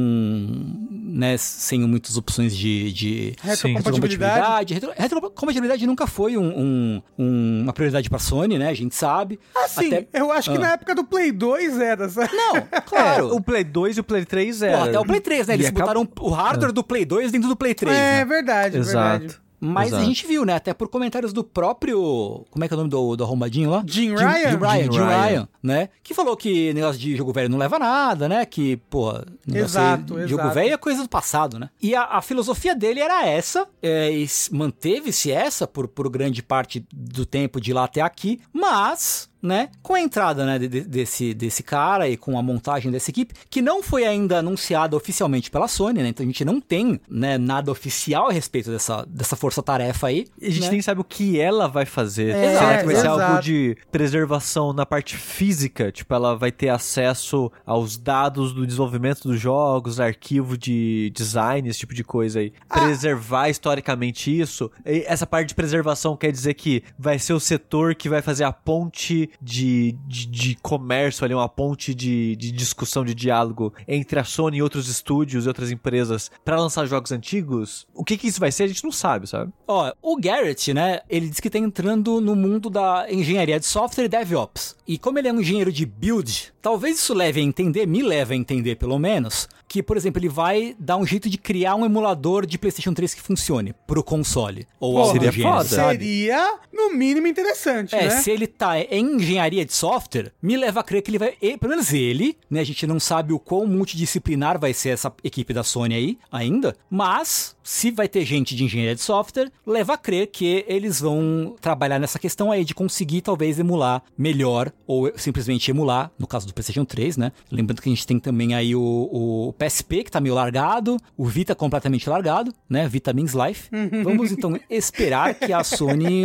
né, sem muitas opções de, de
retrocompatibilidade.
Retro- Retrocompatibilidade nunca foi um- um- um- uma prioridade pra Sony, né? A gente sabe.
Assim,
Até-
eu acho que
Ah.
na época do Play 2 era, sabe?
Não, claro.
É, o Play 2 e o Play 3
Pô,
era.
até o Play 3, né? Eles
E
botaram o hardware do Play 2 dentro do Play 3,
É
né?
verdade, é verdade.
Exato.
Mas a
Exato.
gente viu, né? Até por comentários do próprio. Como é que é o nome do, do arrombadinho lá?
Jim Ryan?
Jim Ryan,
Jim Ryan.
Ryan, né? Que falou que negócio de jogo velho não leva a nada, né? Que, pô, negócio
Exato,
aí, jogo
exato.
velho é coisa do passado, né? E a, a filosofia dele era essa, é, e manteve-se essa por, por grande parte do tempo de lá até aqui, mas. Né? Com a entrada né, de- de- desse, desse cara e com a montagem dessa equipe, que não foi ainda anunciada oficialmente pela Sony, né? Então a gente não tem né, nada oficial a respeito dessa, dessa força-tarefa aí.
E a gente
né?
nem sabe o que ela vai fazer.
É,
Será que vai ser
exato.
algo de preservação na parte física? Tipo, ela vai ter acesso aos dados do desenvolvimento dos jogos, arquivo de design, esse tipo de coisa aí.
Ah.
Preservar historicamente isso. E essa parte de preservação quer dizer que vai ser o setor que vai fazer a ponte de, de, de comércio ali, uma ponte de, de discussão, de diálogo entre a Sony e outros estúdios e outras empresas pra lançar jogos antigos. O que que isso vai ser, a gente não sabe, sabe?
Ó, o Garrett, né, ele diz que tá entrando no mundo da engenharia de software e DevOps. E como ele é um engenheiro de build, talvez isso leve a entender, me leve a entender pelo menos, que, por exemplo, ele vai dar um jeito de criar um emulador de PlayStation 3 que funcione pro console. Ou
Porra,
seria
gênero,
foda.
Seria, no mínimo, interessante,
É,
né?
se ele tá em engenharia de software me leva a crer que ele vai, ele, pelo menos ele, né? A gente não sabe o quão multidisciplinar vai ser essa equipe da Sony aí ainda, mas se vai ter gente de engenharia de software, leva a crer que eles vão trabalhar nessa questão aí de conseguir talvez emular melhor ou simplesmente emular, no caso do PlayStation 3, né? Lembrando que a gente tem também aí o, o PSP que tá meio largado, o Vita completamente largado, né? Vita means life. Vamos então esperar que a Sony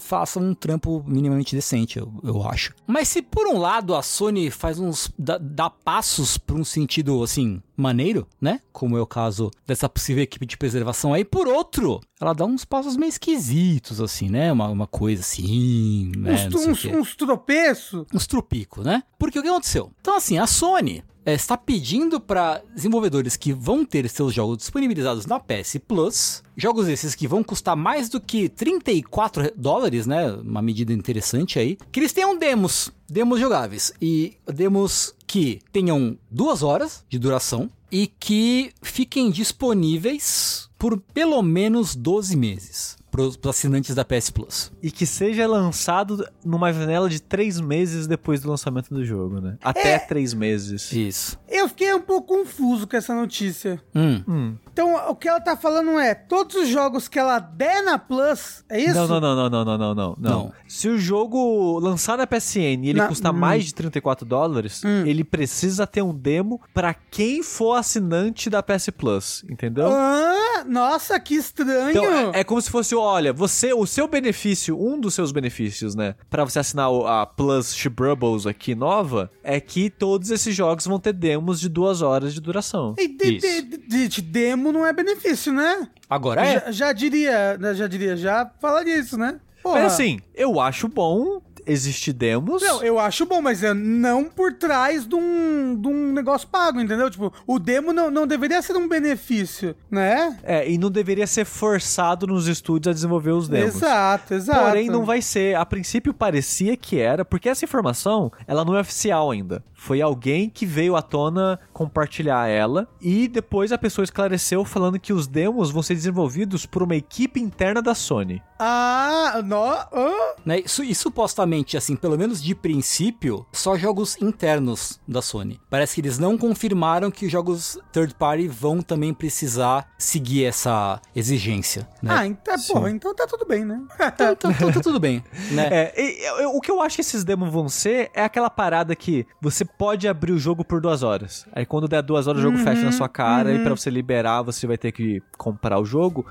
faça um trampo minimamente decente, eu, eu acho. Mas se por um lado a Sony faz uns dá, dá passos para um sentido assim maneiro, né? Como é o caso dessa possível equipe de preservação aí. Por outro, ela dá uns passos meio esquisitos, assim, né? Uma, uma coisa assim, né?
uns, uns, uns tropeços.
Uns trupicos, né? Porque o que aconteceu? Então, assim, a Sony é, está pedindo para desenvolvedores que vão ter seus jogos disponibilizados na PS Plus, jogos esses que vão custar mais do que 34 dólares, né? Uma medida interessante aí, que eles tenham demos, demos jogáveis e demos que tenham duas horas de duração e que fiquem disponíveis por pelo menos 12 meses para os assinantes da PS Plus.
E que seja lançado numa janela de três meses depois do lançamento do jogo, né? Até
É.
três meses.
Isso.
Eu fiquei um pouco confuso com essa notícia.
Hum.
Hum.
Então, o que ela tá falando é, todos os jogos que ela der na Plus, é isso?
Não, não, não, não, não, não, não, não. Se o jogo lançar na PSN e ele
na...
custa
hum.
mais de 34 dólares, hum. ele precisa ter um demo para quem for assinante da PS Plus, entendeu?
Ah, nossa, que estranho!
Então, é, é, como se fosse, olha, você, o seu benefício, um dos seus benefícios, né, para você assinar a Plus Shibrubbles aqui nova, é que todos esses jogos vão ter demos de duas horas de duração.
E de, de, de, de demo não é benefício, né?
Agora é.
Já, já diria, né, já diria, já falaria isso, né? Porra.
Mas assim, eu acho bom existir demos.
Não, eu acho bom, mas é não por trás de um, de um negócio pago, entendeu? Tipo, o demo não, não deveria ser um benefício, né?
É, e não deveria ser forçado nos estúdios a desenvolver os demos.
Exato, exato.
Porém, não vai ser. A princípio parecia que era, porque essa informação, ela não é oficial ainda. Foi alguém que veio à tona compartilhar ela e depois a pessoa esclareceu falando que os demos vão ser desenvolvidos por uma equipe interna da Sony.
Ah, no, ah,
Né? Isso- E, supostamente, assim, pelo menos de princípio, só jogos internos da Sony. Parece que eles não confirmaram que os jogos third party vão também precisar seguir essa exigência, né?
ah então, porra, então tá tudo bem, né?
então, então tá tudo bem, né?
É, e- eu- o que eu acho que esses demos vão ser é aquela parada que você pode abrir o jogo por duas horas. Aí quando der duas horas, o jogo fecha na sua cara e pra você liberar, você vai ter que comprar o jogo.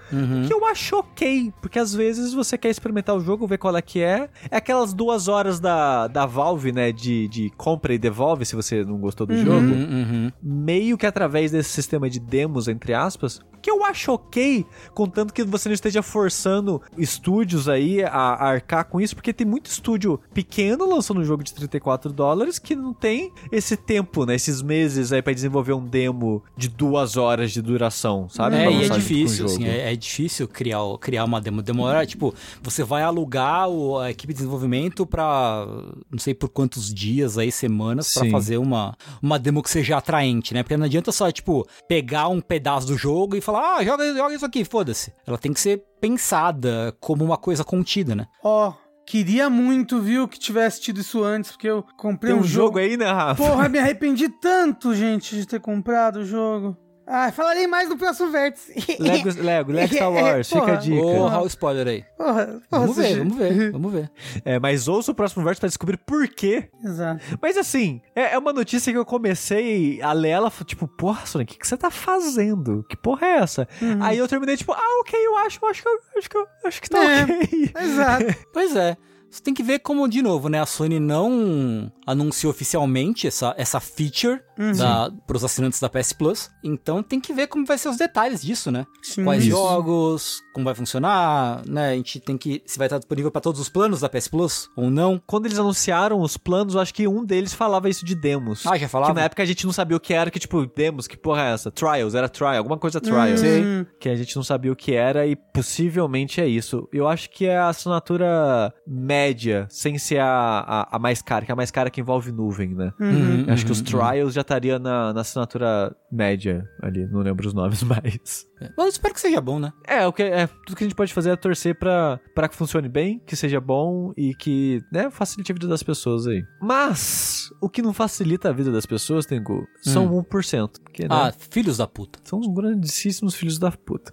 Que eu acho ok, porque às vezes você quer experimentar o jogo, ver qual é que é. É aquelas duas horas da, da Valve, né, de, de compra e devolve se você não gostou do jogo.
Uhum, uhum.
Meio que através desse sistema de demos, entre aspas, que eu acho ok, contanto que você não esteja forçando estúdios aí a, a arcar com isso, porque tem muito estúdio pequeno lançando um jogo de 34 dólares que não tem esse tempo, né, esses meses aí pra desenvolver um demo de duas horas de duração, sabe?
É, e é difícil, assim, é, é difícil criar, criar uma demo. Demora, tipo, você vai alugar o- a equipe de desenvolvimento pra não sei por quantos dias aí, semanas, pra
Sim.
fazer uma, uma demo que seja atraente, né? Porque não adianta só, tipo, pegar um pedaço do jogo e falar, ah, joga, joga isso aqui, foda-se. Ela tem que ser pensada como uma coisa contida, né?
Ó, queria muito, viu, que tivesse tido isso antes, porque eu comprei
Tem
um
um jogo aí, né, Rafa?
Porra, me arrependi tanto, gente, de ter comprado o jogo. Ah, falarei mais no próximo vértice.
Lego, Lego, Lego Star Wars, fica a
Porra.
dica.
Ô, Raul spoiler aí.
Porra, porra,
Vamos ver, vamos ver, vamos ver.
É, mas ouça o próximo verso pra descobrir por quê
Exato.
Mas assim, é, é uma notícia que eu comecei a ler ela, tipo, porra, Sonic, o que, que você tá fazendo? Que porra é essa? Aí eu terminei, tipo, ah, ok, eu acho, eu acho que eu acho que, eu, acho que tá
É.
ok.
Exato.
Pois é. Você tem que ver como, de novo, né? A Sony não anunciou oficialmente essa, essa feature da, pros assinantes da PS Plus. Então tem que ver como vai ser os detalhes disso, né?
Sim.
Quais
Isso.
jogos, como vai funcionar, né? A gente tem que. Se vai estar disponível para todos os planos da PS Plus ou não.
Quando eles anunciaram os planos, eu acho que um deles falava isso de demos.
Ah, já falava?
Que na época a gente não sabia o que era, que tipo, demos, que porra é essa? Trials, era trial, alguma coisa trial.
Hum.
Que a gente não sabia o que era e possivelmente é isso. Eu acho que é a assinatura média, sem ser a, a, a mais cara, que é a mais cara que envolve nuvem, né?
Uhum,
acho que
uhum,
os trials já estaria na, na assinatura média ali, não lembro os nomes mais.
É. Mas eu espero que seja bom, né?
É, o que, é, tudo que a gente pode fazer é torcer pra, pra que funcione bem, que seja bom e que, né, facilite a vida das pessoas aí. Mas, o que não facilita a vida das pessoas, Tengu, são
Hum.
1%. Porque, né,
Ah, filhos da puta.
são uns grandíssimos filhos da puta.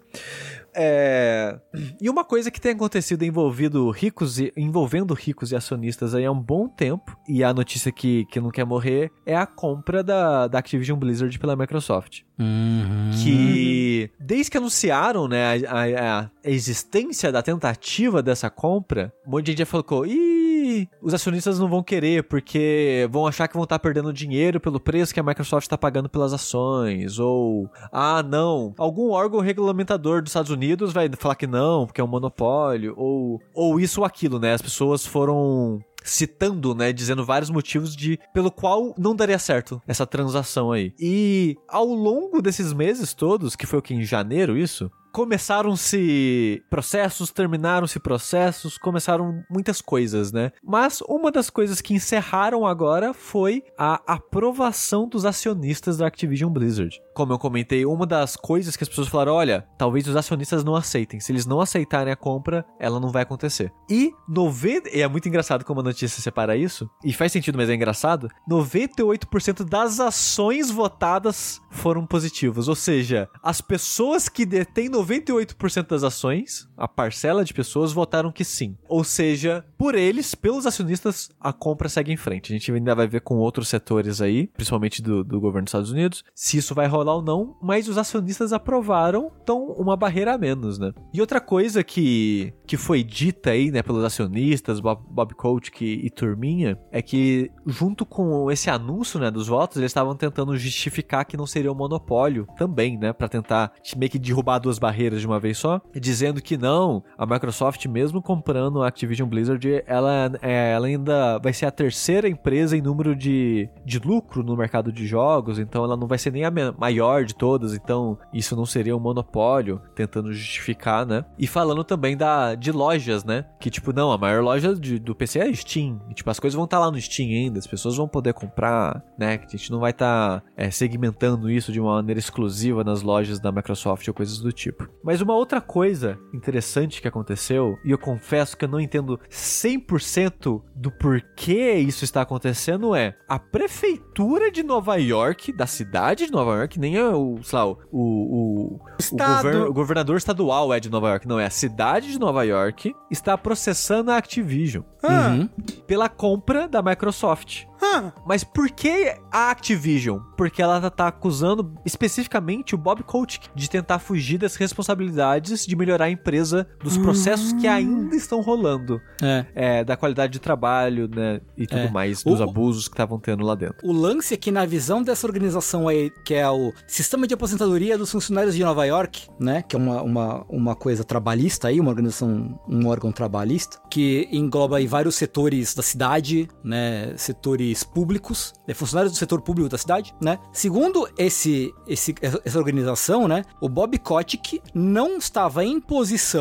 É... E uma coisa que tem acontecido envolvido ricos e... envolvendo ricos e acionistas aí há um bom tempo, e a notícia que, que não quer morrer, é a compra da, da Activision Blizzard pela Microsoft.
Uhum.
Que desde que anunciaram né, a, a- a existência da tentativa dessa compra, um monte de gente já falou: ih, os acionistas não vão querer, porque vão achar que vão estar perdendo dinheiro pelo preço que a Microsoft está pagando pelas ações. Ou, ah, não, algum órgão regulamentador dos Estados Unidos vai falar que não, porque é um monopólio. Ou, ou isso ou aquilo, né? As pessoas foram citando, né, dizendo vários motivos de pelo qual não daria certo essa transação aí. E ao longo desses meses todos, que foi o que em janeiro isso, começaram-se processos, terminaram-se processos, começaram muitas coisas, né? Mas uma das coisas que encerraram agora foi a aprovação dos acionistas da Activision Blizzard. Como eu comentei, uma das coisas que as pessoas falaram, olha, talvez os acionistas não aceitem. Se eles não aceitarem a compra, ela não vai acontecer. E 90, e é muito engraçado como a notícia separa isso, e faz sentido, mas é engraçado. 98% das ações votadas foram positivas, ou seja, as pessoas que detêm 98% das ações, a parcela de pessoas votaram que sim. Ou seja, por eles, pelos acionistas, a compra segue em frente. A gente ainda vai ver com outros setores aí, principalmente do, do governo dos Estados Unidos, se isso vai rolar ou não, mas os acionistas aprovaram, então uma barreira a menos, né? E outra coisa que, que foi dita aí, né, pelos acionistas, Bob, Bob Kotick e turminha, é que junto com esse anúncio, né, dos votos, eles estavam tentando justificar que não seria um monopólio também, né, para tentar meio que derrubar duas barreiras de uma vez só, dizendo que não, a Microsoft mesmo comprando a Activision Blizzard, ela, é, ela ainda vai ser a terceira empresa em número de, de lucro no mercado de jogos, então ela não vai ser nem a maior de todas, então isso não seria um monopólio, tentando justificar, né? E falando também da de lojas, né? Que tipo, não, a maior loja de- do PC é a Steam. E, tipo, as coisas vão estar lá no Steam ainda, as pessoas vão poder comprar, né? A gente não vai estar segmentando isso de uma maneira exclusiva nas lojas da Microsoft ou coisas do tipo. Mas uma outra coisa interessante que aconteceu, e eu confesso que eu não entendo 100% do porquê isso está acontecendo, é a prefeitura de Nova York, da cidade de Nova York, nem é o, sei lá, o, o, o, o,
Estado.
govern- o governador estadual é de Nova York, não, é a cidade de Nova York, está processando a Activision
Ah,
Uhum.
pela compra da Microsoft.
ah,
Mas por que a Activision? Porque ela tá acusando especificamente o Bob Kotick de tentar fugir das responsabilidades de melhorar a empresa dos processos que ainda estão rolando.
É.
É, da qualidade de trabalho, né? E tudo
É.
mais, dos
O-
abusos que estavam tendo lá dentro.
O lance é que na visão dessa organização aí, que é o Sistema de Aposentadoria dos Funcionários de Nova York, né? Que é uma, uma, uma coisa trabalhista aí, uma organização, um órgão trabalhista, que engloba aí vários setores da cidade, né? Setores públicos, né, funcionários do setor público da cidade, né? Segundo esse, esse, essa organização, né? O Bob Kotick não estava em posição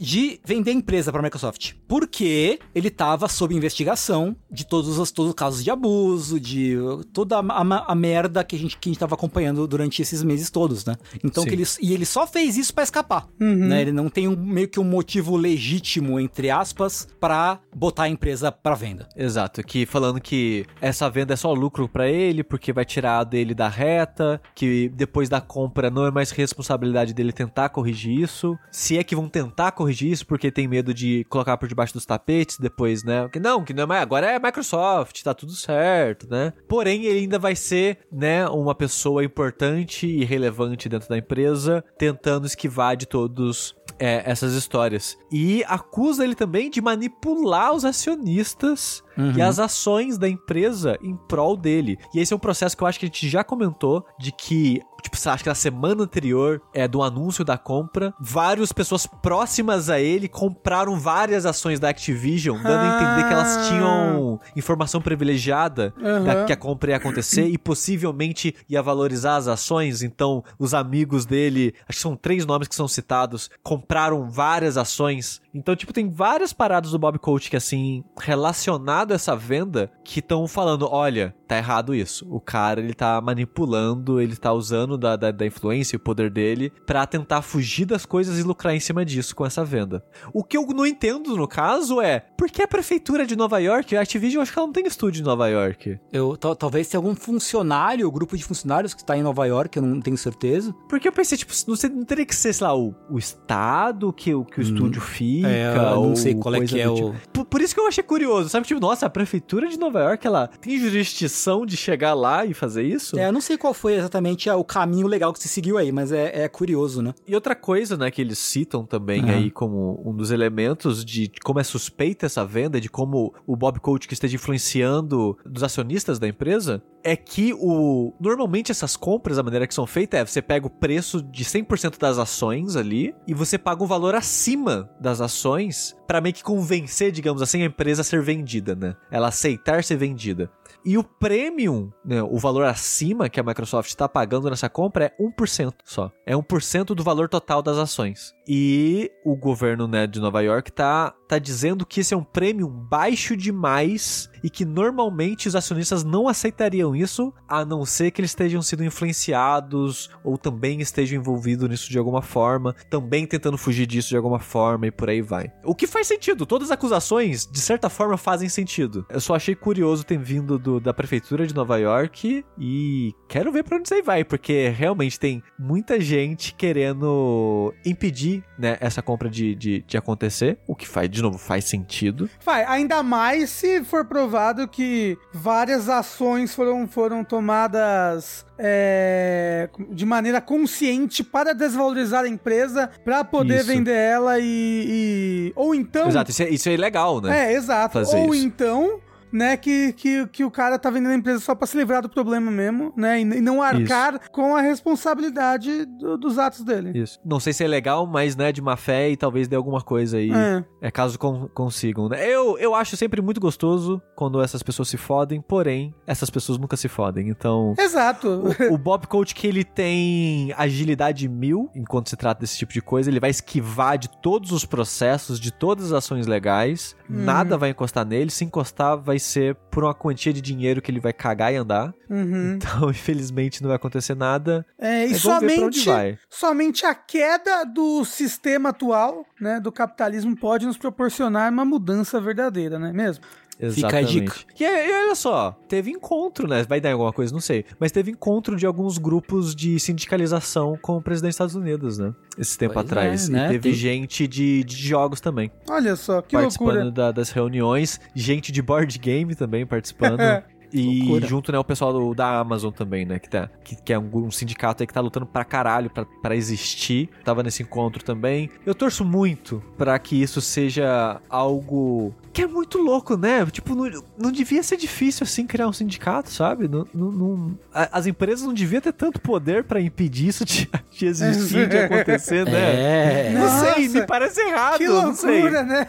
de vender a empresa para a Microsoft, porque ele estava sob investigação de todos os, todos os casos de abuso, de toda a, a- a merda que a gente que estava acompanhando durante esses meses todos, né? Então ele e ele só fez isso para escapar,
Uhum.
né? Ele não tem um, meio que um motivo legítimo entre aspas para botar a empresa para venda.
Exato, que falando que essa venda é só lucro pra ele, porque vai tirar dele da reta, que depois da compra não é mais responsabilidade dele tentar corrigir isso. Se é que vão tentar corrigir isso, porque tem medo de colocar por debaixo dos tapetes depois, né? Que não, que não é mais, agora é Microsoft, tá tudo certo, né? Porém, ele ainda vai ser, né, uma pessoa importante e relevante dentro da empresa, tentando esquivar de todos é, essas histórias. E acusa ele também de manipular os acionistas
Uhum.
e as ações da empresa em prol dele. E esse é um processo que eu acho que a gente já comentou, de que, tipo, acha que na semana anterior é, do anúncio da compra, várias pessoas próximas a ele compraram várias ações da Activision, dando a entender que elas
Ah.
tinham informação privilegiada
Aham.
da que a compra ia acontecer e possivelmente ia valorizar as ações. Então, os amigos dele, acho que são três nomes que são citados, compraram várias ações. Então, tipo, tem várias paradas do Bob Coach que, assim, relacionado a essa venda, que estão falando: olha, tá errado isso. O cara, ele tá manipulando, ele tá usando da, da, da influência e o poder dele para tentar fugir das coisas e lucrar em cima disso com essa venda. O que eu não entendo, no caso, é por que a prefeitura de Nova York, a Activision, acho que ela não tem estúdio em Nova York.
Eu, talvez tenha algum funcionário, grupo de funcionários que tá em Nova York, eu não tenho certeza.
Porque eu pensei, tipo, não, sei, não teria que ser, sei lá, o, o estado que, que o hum, estúdio fica. É,
eu não sei qual é que é tipo. o.
Por, por, isso que eu achei curioso, sabe? Tipo, nossa, a prefeitura de Nova York, ela tem jurisdição de chegar lá e fazer isso?
É, eu não sei qual foi exatamente o caminho legal que se seguiu aí, mas é, é curioso, né?
E outra coisa, né, que eles citam também uhum. aí como um dos elementos de como é suspeita essa venda, de como o Bob Coach que esteja influenciando dos acionistas da empresa, é que o normalmente essas compras, a maneira que são feitas é você pega o preço de 100% das ações ali e você paga um valor acima das ações para meio que convencer, digamos assim, a empresa a ser vendida, né? Ela aceitar ser vendida. E o premium, né, o valor acima que a Microsoft está pagando nessa compra é 1% só. É 1% do valor total das ações. E o governo né, de Nova York tá, tá dizendo que esse é um prêmio baixo demais e que normalmente os acionistas não aceitariam isso, a não ser que eles estejam sendo influenciados ou também estejam envolvidos nisso de alguma forma, também tentando fugir disso de alguma forma e por aí vai. O que faz sentido, todas as acusações, de certa forma, fazem sentido. Eu só achei curioso ter vindo do, da prefeitura de Nova York e quero ver para onde isso aí vai, porque realmente tem muita gente querendo impedir né, essa compra de, de, de, acontecer, o que faz, de novo, faz sentido.
Vai, ainda mais se for provado que várias ações foram, foram tomadas é, de maneira consciente para desvalorizar a empresa, para poder isso. vender ela e, e, Ou então.
Exato, isso é, isso é ilegal, né?
É, exato. Fazer Ou isso. então né, que, que, que o cara tá vendendo a empresa só pra se livrar do problema mesmo, né, e, e não arcar Isso. com a responsabilidade do, dos atos dele.
Isso. Não sei se é legal, mas, né, de má fé e talvez dê alguma coisa aí, é, é caso con consigam, né. Eu, eu acho sempre muito gostoso quando essas pessoas se fodem, porém, essas pessoas nunca se fodem, então...
Exato.
O, o Bob Coach que ele tem agilidade mil, enquanto se trata desse tipo de coisa, ele vai esquivar de todos os processos, de todas as ações legais, nada vai encostar nele, se encostar vai ser por uma quantia de dinheiro que ele vai cagar e andar. Uhum. Então, infelizmente, não vai acontecer nada.
É, e somente, somente a queda do sistema atual, né, do capitalismo, pode nos proporcionar uma mudança verdadeira, não é mesmo?
Exatamente. Fica a dica. E, e, olha só, teve encontro, né? Vai dar alguma coisa, não sei. Mas teve encontro de alguns grupos de sindicalização com o presidente dos Estados Unidos, né? Esse tempo pois atrás. É, né? E teve Tem... gente de, de, jogos também.
Olha só, que
participando
loucura.
Da, das reuniões. Gente de board game também participando. E Loucura. junto, né, o pessoal do, da Amazon também, né? Que, tá, que, que é um, um, sindicato aí que tá lutando pra caralho pra, pra existir. Tava nesse encontro também. Eu torço muito para que isso seja algo que é muito louco, né? Tipo, não, não devia ser difícil assim criar um sindicato, sabe? Não, não, não as empresas não deviam ter tanto poder para impedir isso de, de existir, de acontecer, né?
É.
Não Nossa, sei, me parece errado.
Que
loucura,
né?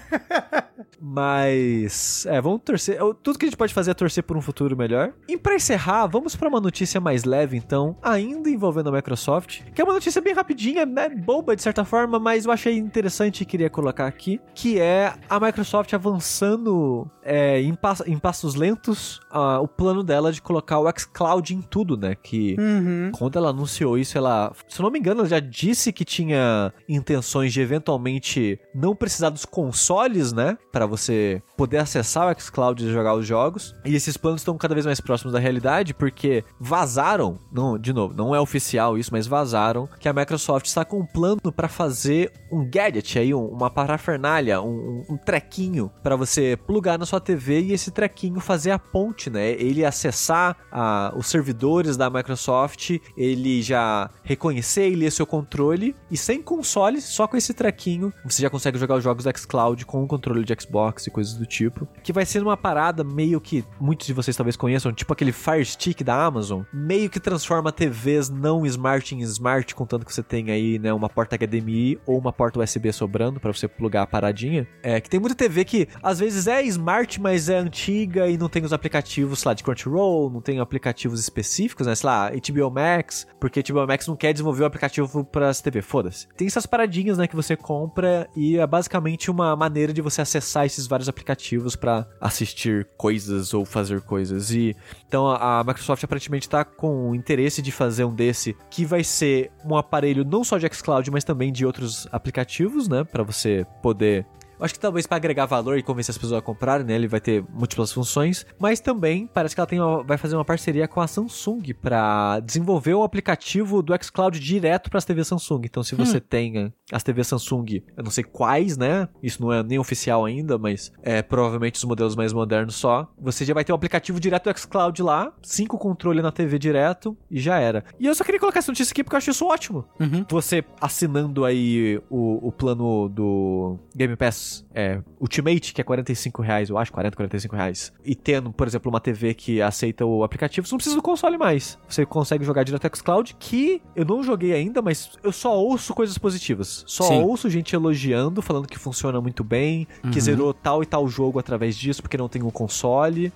Mas, é, vamos torcer. Tudo que a gente pode fazer é torcer por um futuro melhor. E pra encerrar, vamos para uma notícia mais leve, então, ainda envolvendo a Microsoft, que é uma notícia bem rapidinha, né? Boba de certa forma, mas eu achei interessante e queria colocar aqui, que é a Microsoft avançando avançando é, em, pass em, passos lentos uh, o plano dela de colocar o xCloud em tudo, né? Que uhum. quando ela anunciou isso, ela, se eu não me engano, ela já disse que tinha intenções de eventualmente não precisar dos consoles, né? Para você poder acessar o xCloud e jogar os jogos. E esses planos estão cada vez mais próximos da realidade porque vazaram, não, de novo, não é oficial isso, mas vazaram que a Microsoft está com um plano para fazer um gadget aí, um, uma parafernália, um, um trequinho para você plugar na sua TV e esse trequinho fazer a ponte, né? Ele acessar a, os servidores da Microsoft, ele já reconhecer e ler seu controle e sem console, só com esse trequinho, você já consegue jogar os jogos do xCloud com o controle de Xbox e coisas do tipo. Que vai ser uma parada meio que muitos de vocês talvez conheçam, tipo aquele Fire Stick da Amazon, meio que transforma TVs não smart em smart, contanto que você tem aí, né, uma porta HDMI ou uma porta USB sobrando para você plugar a paradinha. É que tem muita TV que às vezes é smart, mas é antiga e não tem os aplicativos, lá, de Crunchyroll, não tem aplicativos específicos, né? Sei lá, HBO Max, porque HBO Max não quer desenvolver o aplicativo para as TV, foda-se. Tem essas paradinhas, né, que você compra e é basicamente uma maneira de você acessar esses vários aplicativos para assistir coisas ou fazer coisas. E então a Microsoft aparentemente está com o interesse de fazer um desse que vai ser um aparelho não só de xCloud, mas também de outros aplicativos, né, Pra você poder Acho que talvez para agregar valor e convencer as pessoas a comprarem, né? Ele vai ter múltiplas funções, mas também parece que ela tem uma- vai fazer uma parceria com a Samsung para desenvolver o aplicativo do xCloud direto para as TVs Samsung. Então, se você tem as TVs Samsung, eu não sei quais, né? Isso não é nem oficial ainda, mas é provavelmente os modelos mais modernos só. Você já vai ter o aplicativo direto do xCloud lá, cinco controle na TV direto e já era. E eu só queria colocar essa notícia aqui porque eu acho isso ótimo
Uhum.
você assinando aí o, o plano do Game Pass é, Ultimate, que é 45 reais, eu acho, 40, 45 reais, e tendo, por exemplo, uma TV que aceita o aplicativo, você não precisa do console mais. Você consegue jogar direto no xCloud, que eu não joguei ainda, mas eu só ouço coisas positivas. Só
Sim.
ouço gente elogiando, falando que funciona muito bem, que
Uhum.
zerou tal e tal jogo através disso, porque não tem um console.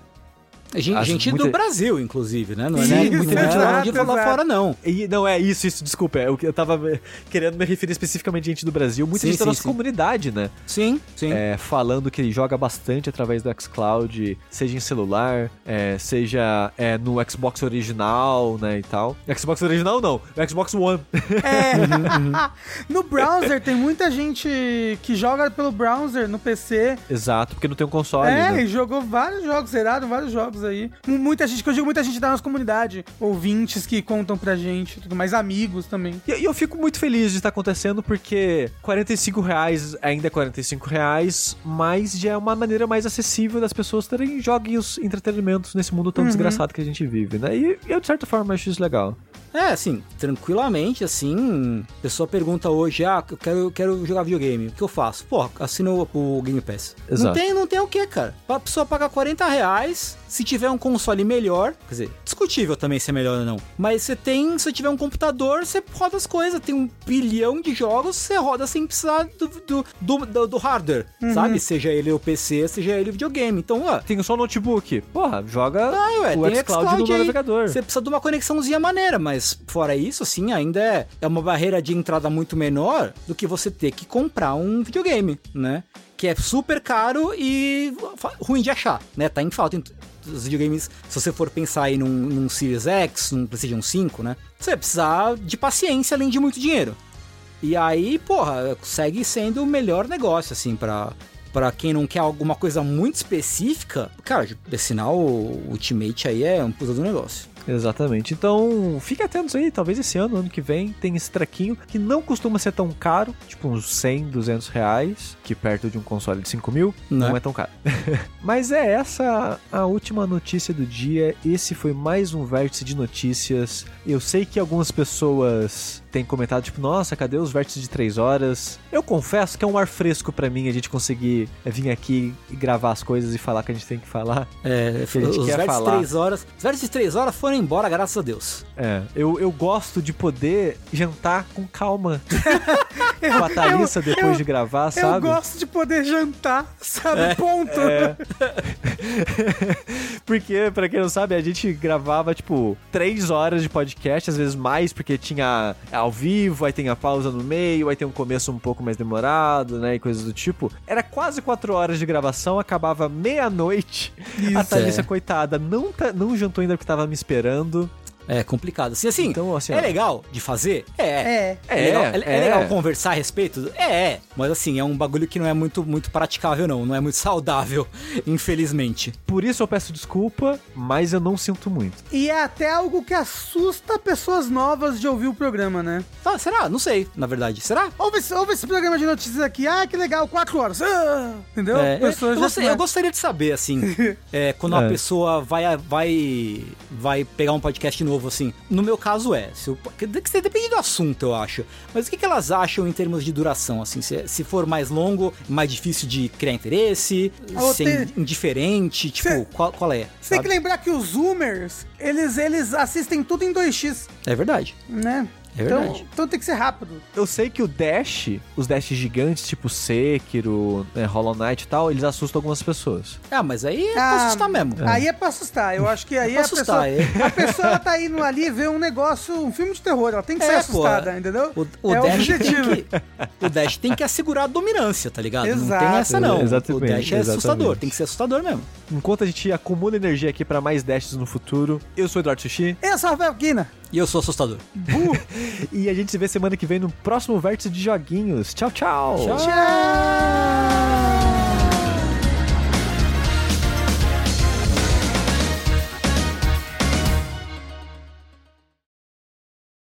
Gente,
As-
gente
muita-
do Brasil, inclusive, né? Não é
Isso,
nem muito de lá de lá
exato.
fora, não.
E, não, é isso, isso, desculpa. Eu, eu tava querendo me referir especificamente a gente do Brasil, muita
Sim,
gente da
sim,
nossa
sim.
comunidade, né?
Sim, sim.
é, falando que ele joga bastante através do xCloud, seja em celular, é, seja é, no Xbox original, né, e tal. Xbox original não, Xbox One.
É.
Uhum,
no browser, tem muita gente que joga pelo browser no PC.
Exato, porque não tem um console,
é,
né?
e jogou vários jogos, zeraram vários jogos aí. Muita gente, que eu digo muita gente da nossa comunidade. Ouvintes que contam pra gente, tudo mais, amigos também.
E e eu fico muito feliz de estar acontecendo porque 45 reais ainda é 45 reais, mas já é uma maneira mais acessível das pessoas terem joguinhos, entretenimentos nesse mundo tão desgraçado que a gente vive, né? E eu, de certa forma, acho isso legal.
É, assim, tranquilamente, assim, a pessoa pergunta hoje, ah, eu quero, eu quero jogar videogame, o que eu faço? Pô, assino o Game Pass. Não
Exato.
tem, não tem o que, cara? A pessoa paga 40 reais, se tiver um console melhor, quer dizer, discutível também se é melhor ou não, mas você tem, se tiver um computador, você roda as coisas, tem um bilhão de jogos, você roda sem precisar do, do, do, do- do hardware, sabe? Seja ele o PC, seja ele o videogame. Então, ó,
Tem só notebook. Porra, joga
ah, ué,
o
tem
xCloud
xCloud
no
aí.
navegador.
Você precisa de uma conexãozinha maneira, mas fora isso, assim, ainda é, é uma barreira de entrada muito menor do que você ter que comprar um videogame, né? Que é super caro e ruim de achar, né? Tá em falta. Os videogames, se você for pensar aí num, num Series X, num PlayStation 5, né? Você vai precisar de paciência além de muito dinheiro. E aí, porra, segue sendo o melhor negócio, assim, pra, pra quem não quer alguma coisa muito específica. Cara, assinar o Ultimate aí é um puta do negócio.
Exatamente. Então, fique atentos aí, talvez esse ano, ano que vem, tem esse trequinho que não costuma ser tão caro, tipo uns 100, 200 reais, que perto de um console de 5 mil,
Né?
não é tão caro. Mas é essa a última notícia do dia. Esse foi mais um vértice de notícias. Eu sei que algumas pessoas têm comentado, tipo, nossa, cadê os vértices de 3 horas? Eu confesso que é um ar fresco pra mim a gente conseguir é, vir aqui e gravar as coisas e falar o que a gente tem que falar.
É,
Que a gente
os
quer
vértices
falar.
3 horas. Os vértices 3 horas foram embora, graças a Deus.
É, eu, eu gosto de poder jantar com calma. com a Thalissa depois
eu-
de gravar,
Eu
sabe?
gosto de poder jantar, sabe?
É,
Ponto.
porque, pra quem não sabe, a gente gravava, tipo, três horas de podcast, às vezes mais, porque tinha ao vivo, aí tem a pausa no meio, aí tem um começo um pouco mais demorado, né, e coisas do tipo. Era quase quatro horas de gravação, acabava meia-noite. A Thalissa,
é.
coitada, não, tá- não jantou ainda porque tava me esperando.
É complicado. Assim, assim,
Então, assim,
é
ó.
legal de fazer? É.
É.
É, legal, é, é
é.
legal conversar a respeito? É, é. Mas assim, é um bagulho que não é muito, muito praticável, não. Não é muito saudável, infelizmente.
Por isso eu peço desculpa, mas eu não sinto muito.
E é até algo que assusta pessoas novas de ouvir o programa, né?
Ah, será? Não sei, na verdade. Será?
Ouve esse, ouve esse programa de notícias aqui. Ah, que legal, quatro horas. Ah, entendeu?
É, eu,
Pessoas
eu
já
gostaria, eu gostaria de saber, assim, é, quando uma
É.
pessoa vai, vai, vai pegar um podcast novo, assim. No meu caso é, se eu, que depende do assunto, eu acho. Mas o que, que elas acham em termos de duração, assim? Se, se for mais longo, mais difícil de criar interesse,
Ah,
se
tem-
indiferente, tipo,
Cê-
qual, qual é?
Você tem que lembrar que os Zoomers, eles, eles assistem tudo em 2x,
É verdade.
né?
É
Então,
verdade.
então tem que ser rápido.
Eu sei que o Dash, os Dash gigantes, tipo Sekiro, né, Hollow Knight e tal, eles assustam algumas pessoas.
Ah, mas aí é pra
Ah,
assustar mesmo.
Aí é pra assustar. Eu acho que aí
É pra
a pessoa,
assustar, é.
a pessoa ela tá indo ali ver um negócio, um filme de terror. Ela tem que ser
É,
assustada,
pô,
entendeu?
O, o
é o
Dash
objetivo.
tem que, o Dash tem que assegurar a dominância, tá ligado? Não
Exato.
tem essa não.
Exatamente,
o Dash é
exatamente.
assustador, tem que ser assustador mesmo.
Enquanto a gente acumula energia aqui pra mais Dashes no futuro, eu sou o Eduardo Sushi
Eu sou o Rafael Guina.
E eu sou assustador.
e a gente se vê semana que vem no próximo Vértice de Joguinhos. Tchau, tchau!
Tchau.
Tchau!